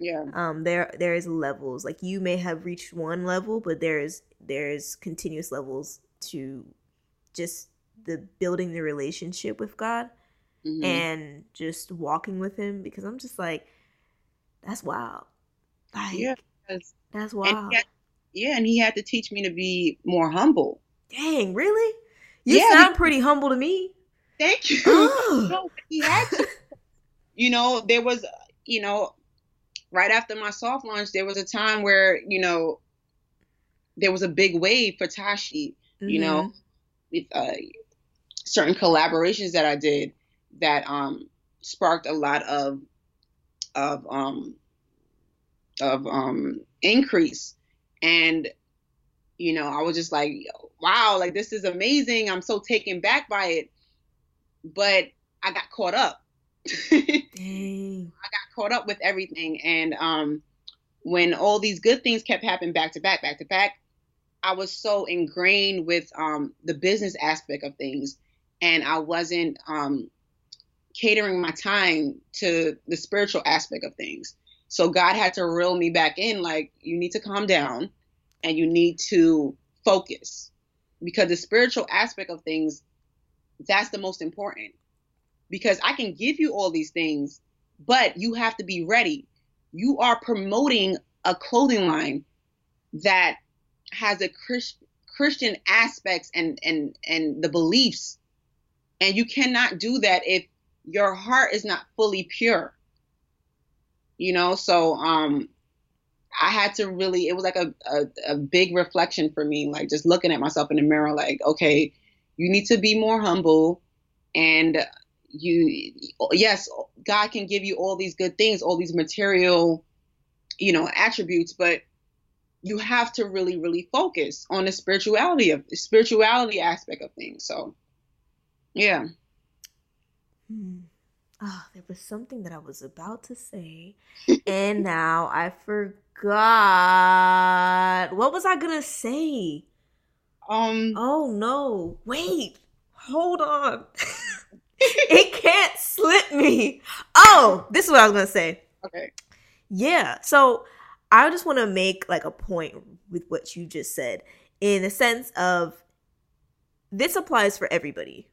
yeah. Um there there is levels. Like you may have reached one level, but there's there's continuous levels to just the building the relationship with God mm-hmm. and just walking with him because I'm just like that's wild. Like yeah, that's wild. And yeah, and he had to teach me to be more humble. Dang, really? You yeah, sound pretty humble to me. Thank you. Oh. no, he had to. you know, there was, you know, right after my soft launch, there was a time where, you know, there was a big wave for Tashee, mm-hmm. you know, with uh, certain collaborations that I did that um, sparked a lot of of um, of um, increase, and you know, I was just like, wow, like this is amazing. I'm so taken back by it but I got caught up. Dang. I got caught up with everything. And um, when all these good things kept happening back to back, back to back, I was so ingrained with um, the business aspect of things. And I wasn't um, catering my time to the spiritual aspect of things. So God had to reel me back in like, you need to calm down and you need to focus because the spiritual aspect of things that's the most important because I can give you all these things, but you have to be ready. You are promoting a clothing line that has a Chris, Christian aspects and and and the beliefs, and you cannot do that if your heart is not fully pure. You know, so um, I had to really. It was like a, a a big reflection for me, like just looking at myself in the mirror, like okay you need to be more humble and you yes god can give you all these good things all these material you know attributes but you have to really really focus on the spirituality of the spirituality aspect of things so yeah hmm. oh there was something that i was about to say and now i forgot what was i gonna say um. Oh no! Wait. Hold on. it can't slip me. Oh, this is what I was gonna say. Okay. Yeah. So I just want to make like a point with what you just said, in the sense of this applies for everybody.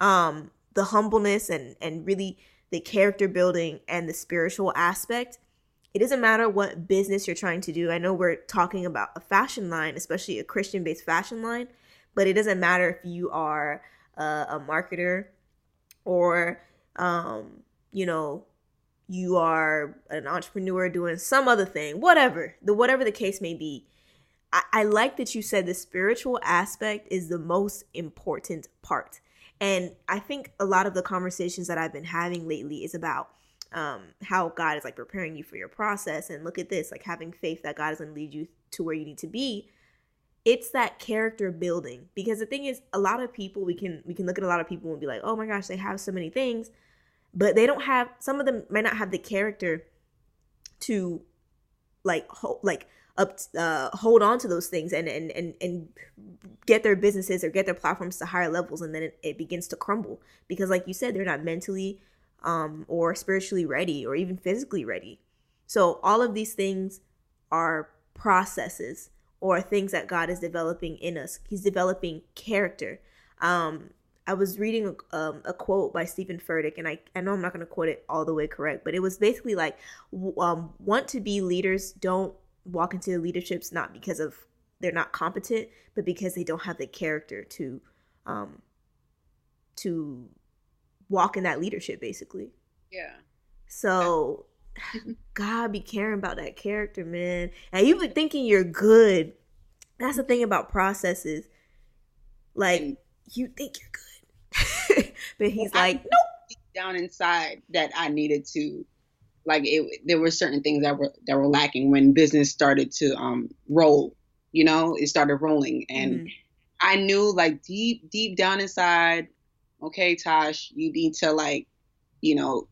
Um, the humbleness and and really the character building and the spiritual aspect it doesn't matter what business you're trying to do. I know we're talking about a fashion line, especially a Christian based fashion line, but it doesn't matter if you are a, a marketer or, um, you know, you are an entrepreneur doing some other thing, whatever, the whatever the case may be. I, I like that you said the spiritual aspect is the most important part. And I think a lot of the conversations that I've been having lately is about um, how God is like preparing you for your process. And look at this, like having faith that God is going to lead you to where you need to be. It's that character building because the thing is, a lot of people we can we can look at a lot of people and be like, oh my gosh, they have so many things, but they don't have. Some of them might not have the character to like ho- like up uh, hold on to those things and, and and and get their businesses or get their platforms to higher levels and then it, it begins to crumble because like you said they're not mentally um, or spiritually ready or even physically ready so all of these things are processes or things that god is developing in us he's developing character um, I was reading um, a quote by Steven Furtick, and I, I know I'm not going to quote it all the way correct, but it was basically like, um, want to be leaders, don't walk into the leaderships not because of they're not competent, but because they don't have the character to um to walk in that leadership basically. Yeah. So God be caring about that character, man. And you've been thinking you're good. That's the thing about processes. Like you think you're good. but he's well, like, nope. Down inside that I needed to like it there were certain things that were that were lacking when business started to um roll you know it started rolling and mm-hmm. i knew like deep deep down inside okay tosh you need to like you know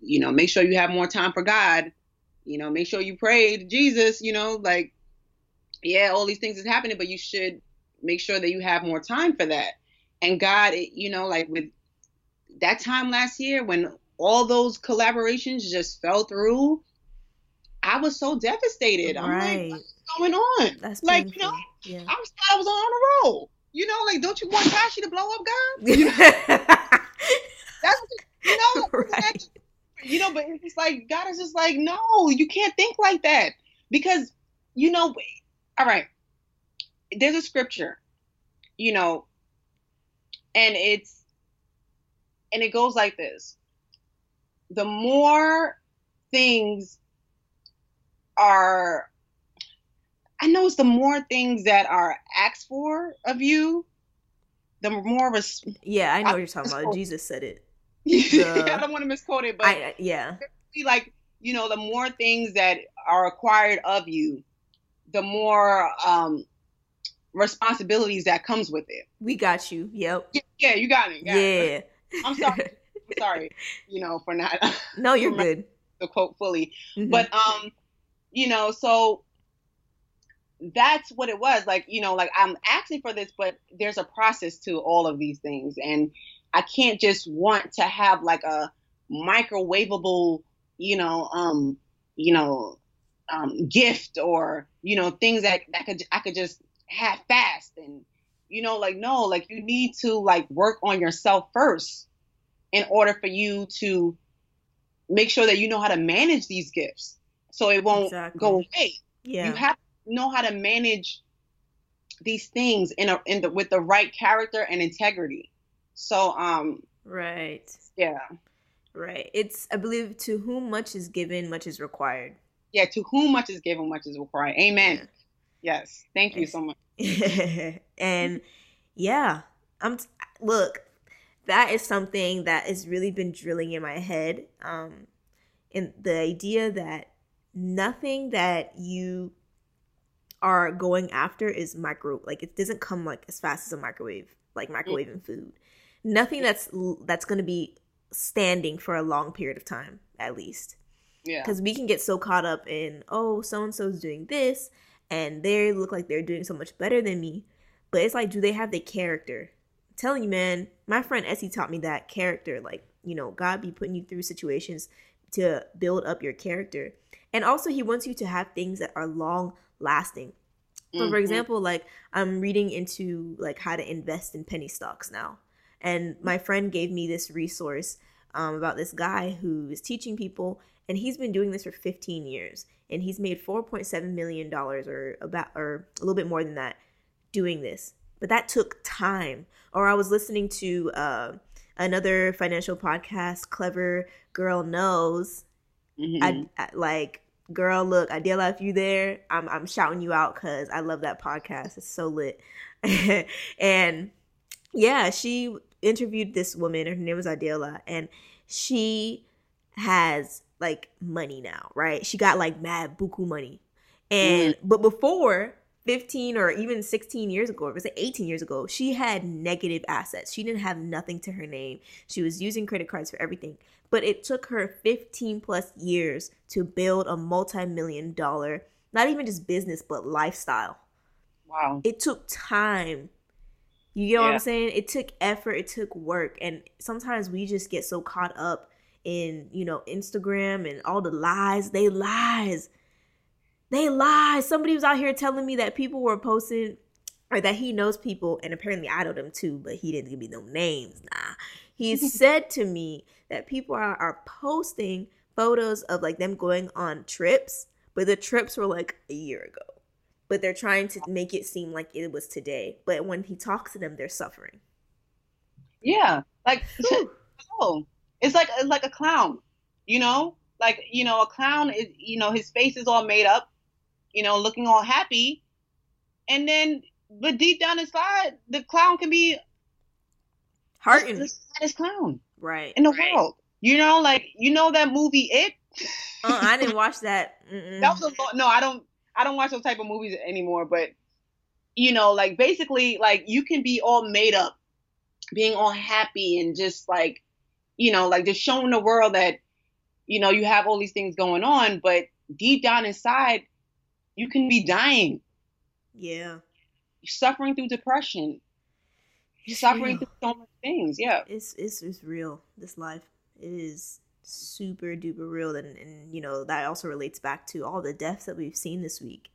you know make sure you have more time for god you know make sure you pray to jesus you know like yeah all these things is happening but you should make sure that you have more time for that and god it, you know like with that time last year when all those collaborations just fell through, I was so devastated. Right. I'm like, what's going on? That's like, painful. you know, yeah. I was I was on a roll. You know, like, don't you want Tashee to blow up, God? You know? That's you know, right. You know, but it's like God is just like, no, you can't think like that because you know, all right. There's a scripture, you know, and it's and it goes like this the more things are I know it's the more things that are asked for of you, the more a yeah. I know I, what you're talking about. Jesus said it. The, I don't want to misquote it, but I, yeah, like you know, the more things that are acquired of you, the more um responsibilities that comes with it. We got you. Yep. Yeah, yeah you got me. Got yeah. I'm sorry. I'm sorry, you know, for not. No, you're good. The quote fully, mm-hmm. but um, you know, so that's what it was. Like, you know, like I'm asking for this, but there's a process to all of these things, and I can't just want to have like a microwavable, you know, um, you know, um, gift or you know things that that could I could just have fast and you know like no like you need to like work on yourself first in order for you to make sure that you know how to manage these gifts so it won't exactly. go away. Yeah. You have to know how to manage these things in a in the with the right character and integrity. So um right. Yeah. Right. It's I believe to whom much is given, much is required. Yeah, to whom much is given, much is required. Amen. Yeah. Yes. Thank you so much. and yeah, I'm t- look, that is something that has really been drilling in my head. Um, and the idea that nothing that you are going after is micro like it doesn't come like as fast as a microwave like microwaving food nothing that's that's going to be standing for a long period of time at least yeah because we can get so caught up in oh so and so's doing this and they look like they're doing so much better than me but it's like do they have the character I'm telling you, man, my friend Essie taught me that character. Like, you know, God be putting you through situations to build up your character. And also, He wants you to have things that are long lasting. So, mm-hmm. for example, like I'm reading into like how to invest in penny stocks now, and my friend gave me this resource um, about this guy who is teaching people, and he's been doing this for 15 years, and he's made 4.7 million dollars, or about, or a little bit more than that, doing this but that took time. Or I was listening to uh, another financial podcast, Clever Girls Know. Mm-hmm. I, I, like, girl, look, Adela, if you there, I'm I'm shouting you out because I love that podcast. It's so lit. and yeah, she interviewed this woman. Her name was Adela, and she has like money now, right? She got like mad buku money. And mm. but before 15 or even 16 years ago, or was it 18 years ago, she had negative assets. She didn't have nothing to her name. She was using credit cards for everything. But it took her 15 plus years to build a multi million dollar, not even just business, but lifestyle. Wow. It took time. You get yeah. what I'm saying? It took effort, it took work. And sometimes we just get so caught up in, you know, Instagram and all the lies. They lies. They lie. Somebody was out here telling me that people were posting or that he knows people, and apparently I know them too, but he didn't give me no names. Nah. He said to me that people are, are posting photos of like them going on trips, but the trips were like a year ago. But they're trying to make it seem like it was today. But when he talks to them, they're suffering. Yeah. Like oh. It's like it's like a clown, you know? Like, you know, a clown is you know, his face is all made up you know, looking all happy. And then, but deep down inside, the clown can be hurting. The saddest clown, right, in the right. world. You know, like you know that movie It. uh, I didn't watch that. Mm-mm. That was a lot. No, I don't. I don't watch those type of movies anymore. But you know, like basically, like you can be all made up, being all happy and just like, you know, like just showing the world that, you know, you have all these things going on, but deep down inside, you can be dying. Yeah. Suffering through depression. You're suffering through so many things. Yeah. It's it's it's real. This life. It is super duper real and, and you know that also relates back to all the deaths that we've seen this week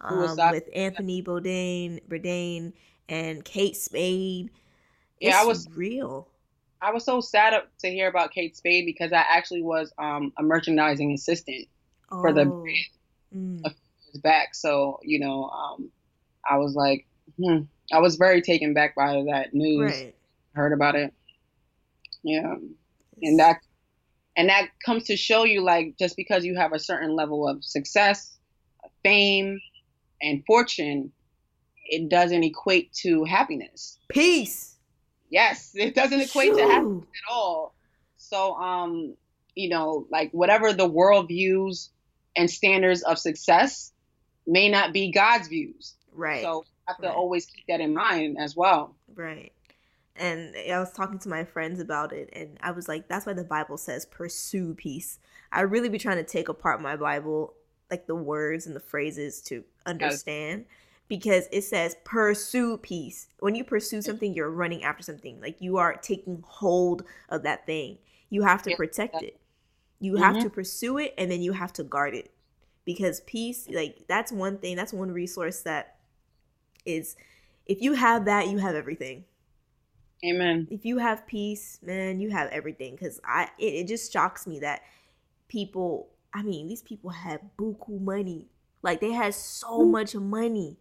um, with Anthony Bourdain, Bourdain and Kate Spade. It's yeah, I was real. I was so sad to hear about Kate Spade because I actually was um, a merchandising assistant oh. for the oh. mm back. So, you know, um, I was like, hmm. I was very taken back by that news. Right. Heard about it. Yeah. And that and that comes to show you like just because you have a certain level of success, fame, and fortune, it doesn't equate to happiness. Peace. Yes, it doesn't equate Shoo. to happiness at all. So um, you know, like whatever the world views and standards of success, may not be God's views. Right. So have to right. always keep that in mind as well. Right. And I was talking to my friends about it, and I was like, that's why the Bible says pursue peace. I really be trying to take apart my Bible, like the words and the phrases to understand. Because it says pursue peace. When you pursue something, you're running after something. Like you are taking hold of that thing. You have to protect it. You mm-hmm. have to pursue it and then you have to guard it because peace like that's one thing that's one resource that is if you have that you have everything amen. If you have peace man you have everything because i it, it just shocks me that people i mean these people have buku money. Like they had so much money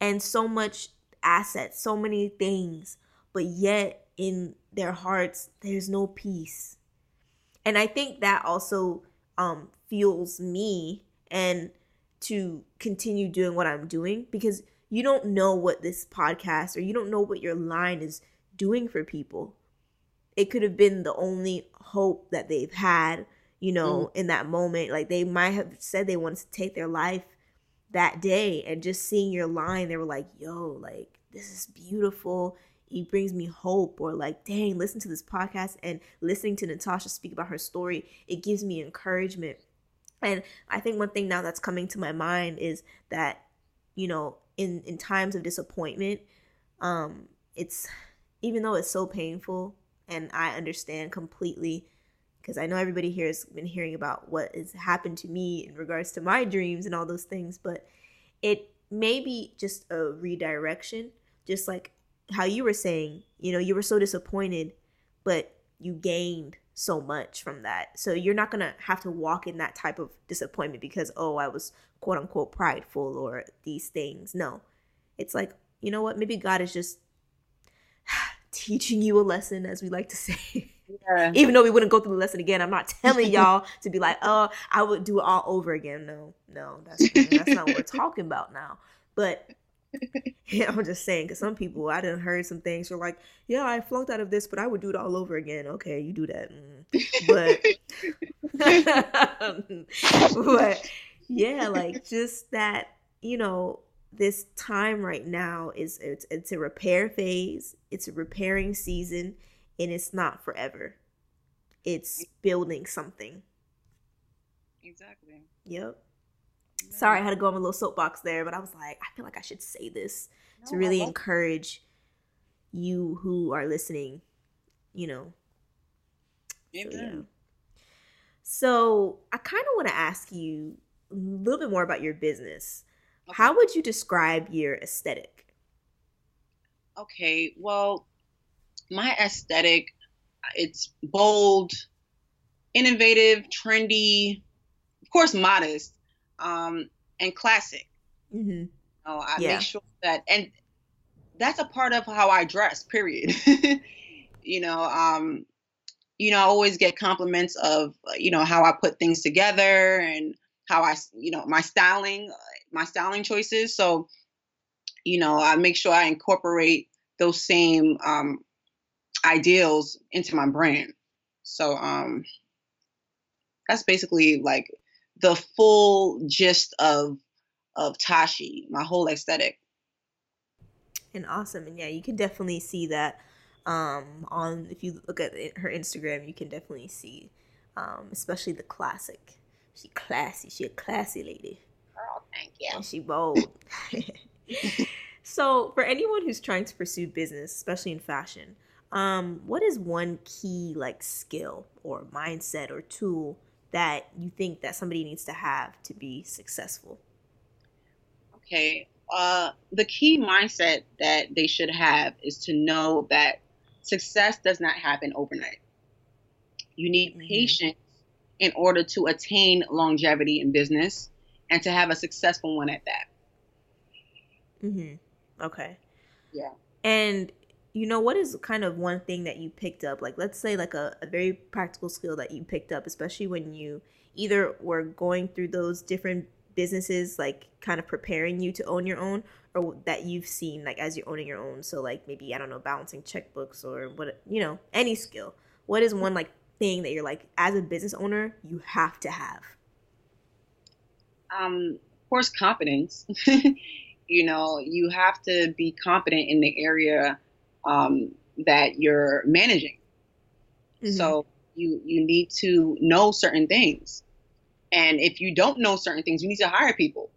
and so much assets so many things but yet in their hearts there's no peace. And i think that also um fuels me and to continue doing what I'm doing because you don't know what this podcast or you don't know what your line is doing for people. It could have been the only hope that they've had, you know, mm. in that moment. Like they might have said they wanted to take their life that day and just seeing your line, they were like, yo, like, this is beautiful. It brings me hope. Or like, dang, listen to this podcast and listening to Natasha speak about her story, it gives me encouragement and I think one thing now that's coming to my mind is that, you know, in in times of disappointment, um, it's even though it's so painful and I understand completely because I know everybody here has been hearing about what has happened to me in regards to my dreams and all those things, but it may be just a redirection, just like how you were saying, you know, you were so disappointed, but you gained so much from that. So you're not going to have to walk in that type of disappointment because, oh, I was quote unquote prideful or these things. No. It's like, you know what? Maybe God is just teaching you a lesson, as we like to say. Yeah. Even though we wouldn't go through the lesson again, I'm not telling y'all to be like, oh, I would do it all over again. No, no, that's that's not what we're talking about now. But yeah, I'm just saying because some people I didn't heard some things are like, yeah, I flunked out of this, but I would do it all over again. Okay, you do that, mm. but but yeah, like just that, you know, this time right now is it's it's a repair phase, it's a repairing season, and it's not forever. It's building something. Exactly. Yep. Sorry, I had to go on a little soapbox there, but I was like, I feel like I should say this no, to really encourage you who are listening, you know. Amen. So, yeah. so I kind of want to ask you a little bit more about your business. Okay. How would you describe your aesthetic? Okay, well, my aesthetic, it's bold, innovative, trendy, of course, modest, um, and classic. Mm-hmm. Know, I yeah. make sure that, and that's a part of how I dress. Period. you know, um, you know, I always get compliments of, you know, how I put things together and how I, you know, my styling, my styling choices. So, you know, I make sure I incorporate those same um, ideals into my brand. So, um, that's basically like the full gist of of Tashee, my whole aesthetic. And awesome, and yeah, you can definitely see that um, on if you look at her Instagram, you can definitely see, um, especially the classic. She classy. She a classy lady. Thank you. And she bold. so, for anyone who's trying to pursue business, especially in fashion, um, what is one key like skill or mindset or tool that you think that somebody needs to have to be successful? Okay. Uh, the key mindset that they should have is to know that success does not happen overnight. You need mm-hmm. patience in order to attain longevity in business and to have a successful one at that. Mhm. Okay. Yeah. And you know what is kind of one thing that you picked up like let's say like a, a very practical skill that you picked up especially when you either were going through those different businesses like kind of preparing you to own your own or that you've seen like as you're owning your own so like maybe i don't know balancing checkbooks or what you know any skill what is one like thing that you're like as a business owner you have to have um of course confidence you know you have to be confident in the area um, that you're managing. Mm-hmm. So you you need to know certain things, and if you don't know certain things, you need to hire people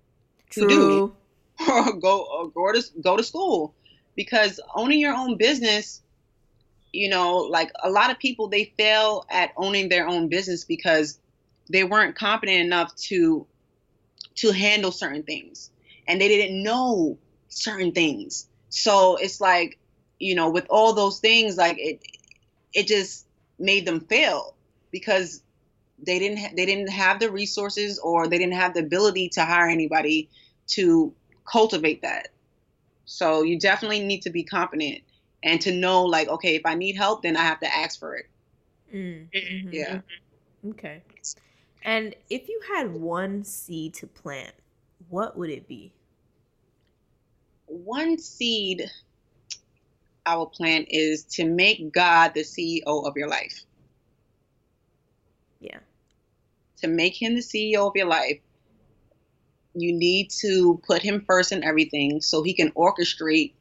True. to do or go or go to go to school because owning your own business you know like a lot of people they fail at owning their own business because they weren't confident enough to to handle certain things and they didn't know certain things so it's like you know, with all those things, like it, it just made them fail because they didn't ha- they didn't have the resources or they didn't have the ability to hire anybody to cultivate that. So you definitely need to be confident and to know like okay if I need help then I have to ask for it. Mm, mm-hmm. Yeah. Okay. And if you had one seed to plant, what would it be? One seed our plan is to make God the CEO of your life. Yeah. To make him the CEO of your life, you need to put him first in everything so he can orchestrate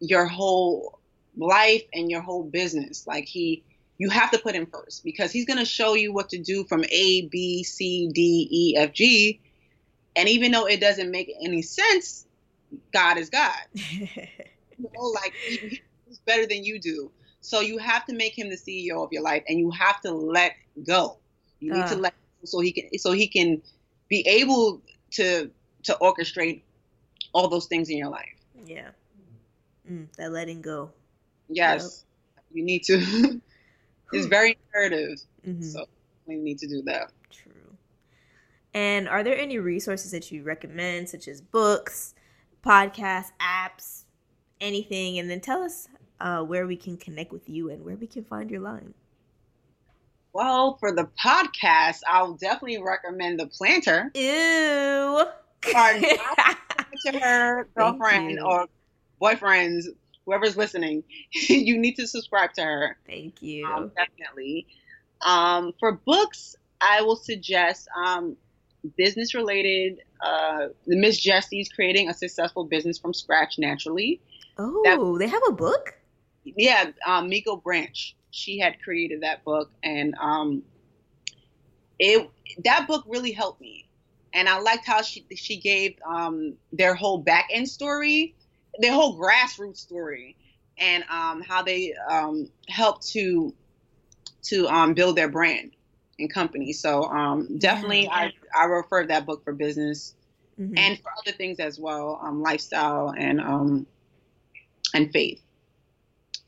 your whole life and your whole business. Like he you have to put him first because he's going to show you what to do from A, B, C, D, E, F, G. And even though it doesn't make any sense, God is God. you know, like he, he's better than you do. So you have to make him the CEO of your life, and you have to let go. You need uh. to let so he can so he can be able to to orchestrate all those things in your life. Yeah, mm, that letting go. Yes, yep. you need to. it's very imperative. Mm-hmm. So we need to do that. True. And are there any resources that you recommend, such as books, podcasts, apps, anything, and then tell us uh, where we can connect with you and where we can find your line. Well, for the podcast, I'll definitely recommend the Plannter. Ew. to her girlfriend or boyfriends, whoever's listening, you need to subscribe to her. Thank you. Um, definitely. Um, for books, I will suggest um, business related. Uh, Miss Jessie's creating a successful business from scratch naturally. Oh, they have a book. Yeah, um, Miko Branch. She had created that book, and um, it that book really helped me. And I liked how she she gave um, their whole back end story, their whole grassroots story, and um, how they um, helped to to um, build their brand and company. So um, definitely. I I refer that book for business mm-hmm. and for other things as well, um, lifestyle and um, and faith.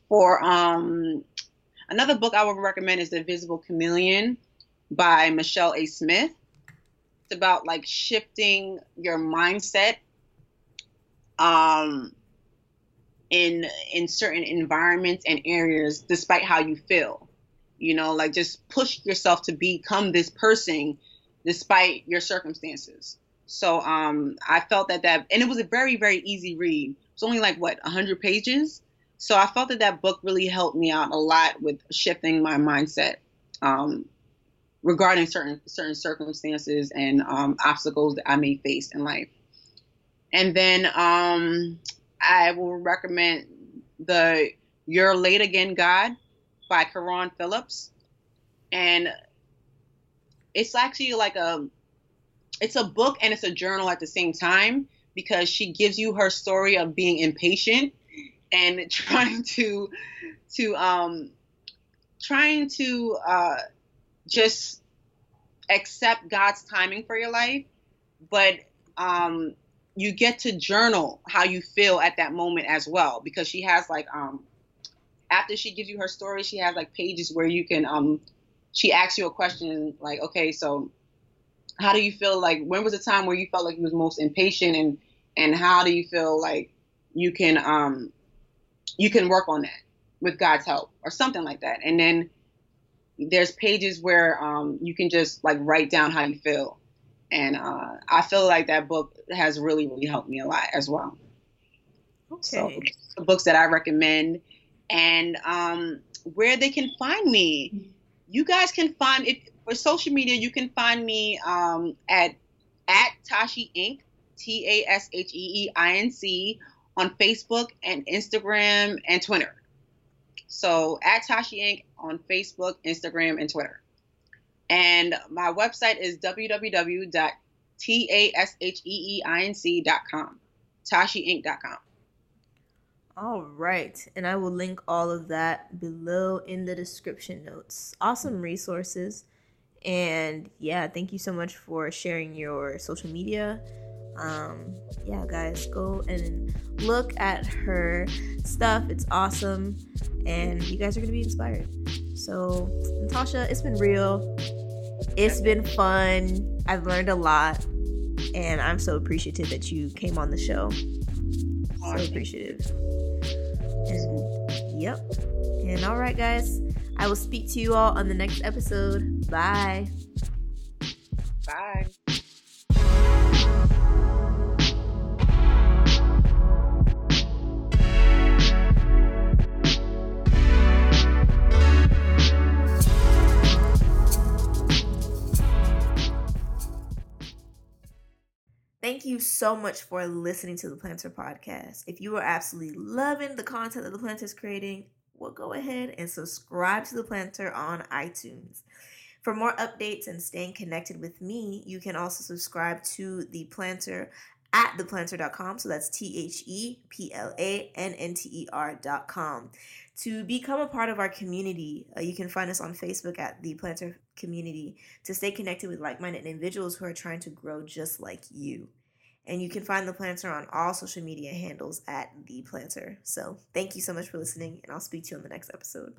For um, another book I would recommend is The Invisible Chameleon by Michelle A. Smith. It's about like shifting your mindset um, in in certain environments and areas despite how you feel. You know like just push yourself to become this person despite your circumstances. So um i felt that that and it was a very very easy read. It's only like what 100 pages? So i felt that that book really helped me out a lot with shifting my mindset um regarding certain certain circumstances and um, obstacles that i may face in life and then um i will recommend the you're late again god by Karon Phillips, and it's actually like a it's a book and it's a journal at the same time because she gives you her story of being impatient and trying to to um trying to uh just accept God's timing for your life. But um you get to journal how you feel at that moment as well because she has like um after she gives you her story, she has like pages where you can um she asks you a question like, okay, so how do you feel like when was the time where you felt like you was most impatient and and how do you feel like you can um you can work on that with God's help or something like that. And then there's pages where um you can just like write down how you feel. And uh, I feel like that book has really, really helped me a lot as well. Okay. So the books that I recommend and um, where they can find me. You guys can find it for social media. You can find me um, at at Tashee Inc. T A S H E E I N C on Facebook and Instagram and Twitter. So at Tashee Inc. on Facebook, Instagram, and Twitter. And my website is www.tasheeinc.com, tasheeinc.com. All right. And I will link all of that below in the description notes. Awesome resources. And yeah, thank you so much for sharing your social media. Um, yeah, guys, go and look at her stuff. It's awesome. And you guys are going to be inspired. So, Natasha, it's been real. It's been fun. I've learned a lot. And I'm so appreciative that you came on the show. So appreciative. And yep. And all right, guys. I will speak to you all on the next episode. Bye. Bye. Thank you so much for listening to the Plannter Podcast. If you are absolutely loving the content that the Plannter is creating, well, go ahead and subscribe to the Plannter on iTunes. For more updates and staying connected with me, you can also subscribe to the Plannter at theplannter.com. So that's T H E P L A N N T E R.com. To become a part of our community, uh, you can find us on Facebook at the Plannter Community to stay connected with like minded individuals who are trying to grow just like you. And you can find the Plannter on all social media handles at the Plannter. So thank you so much for listening, and I'll speak to you on the next episode.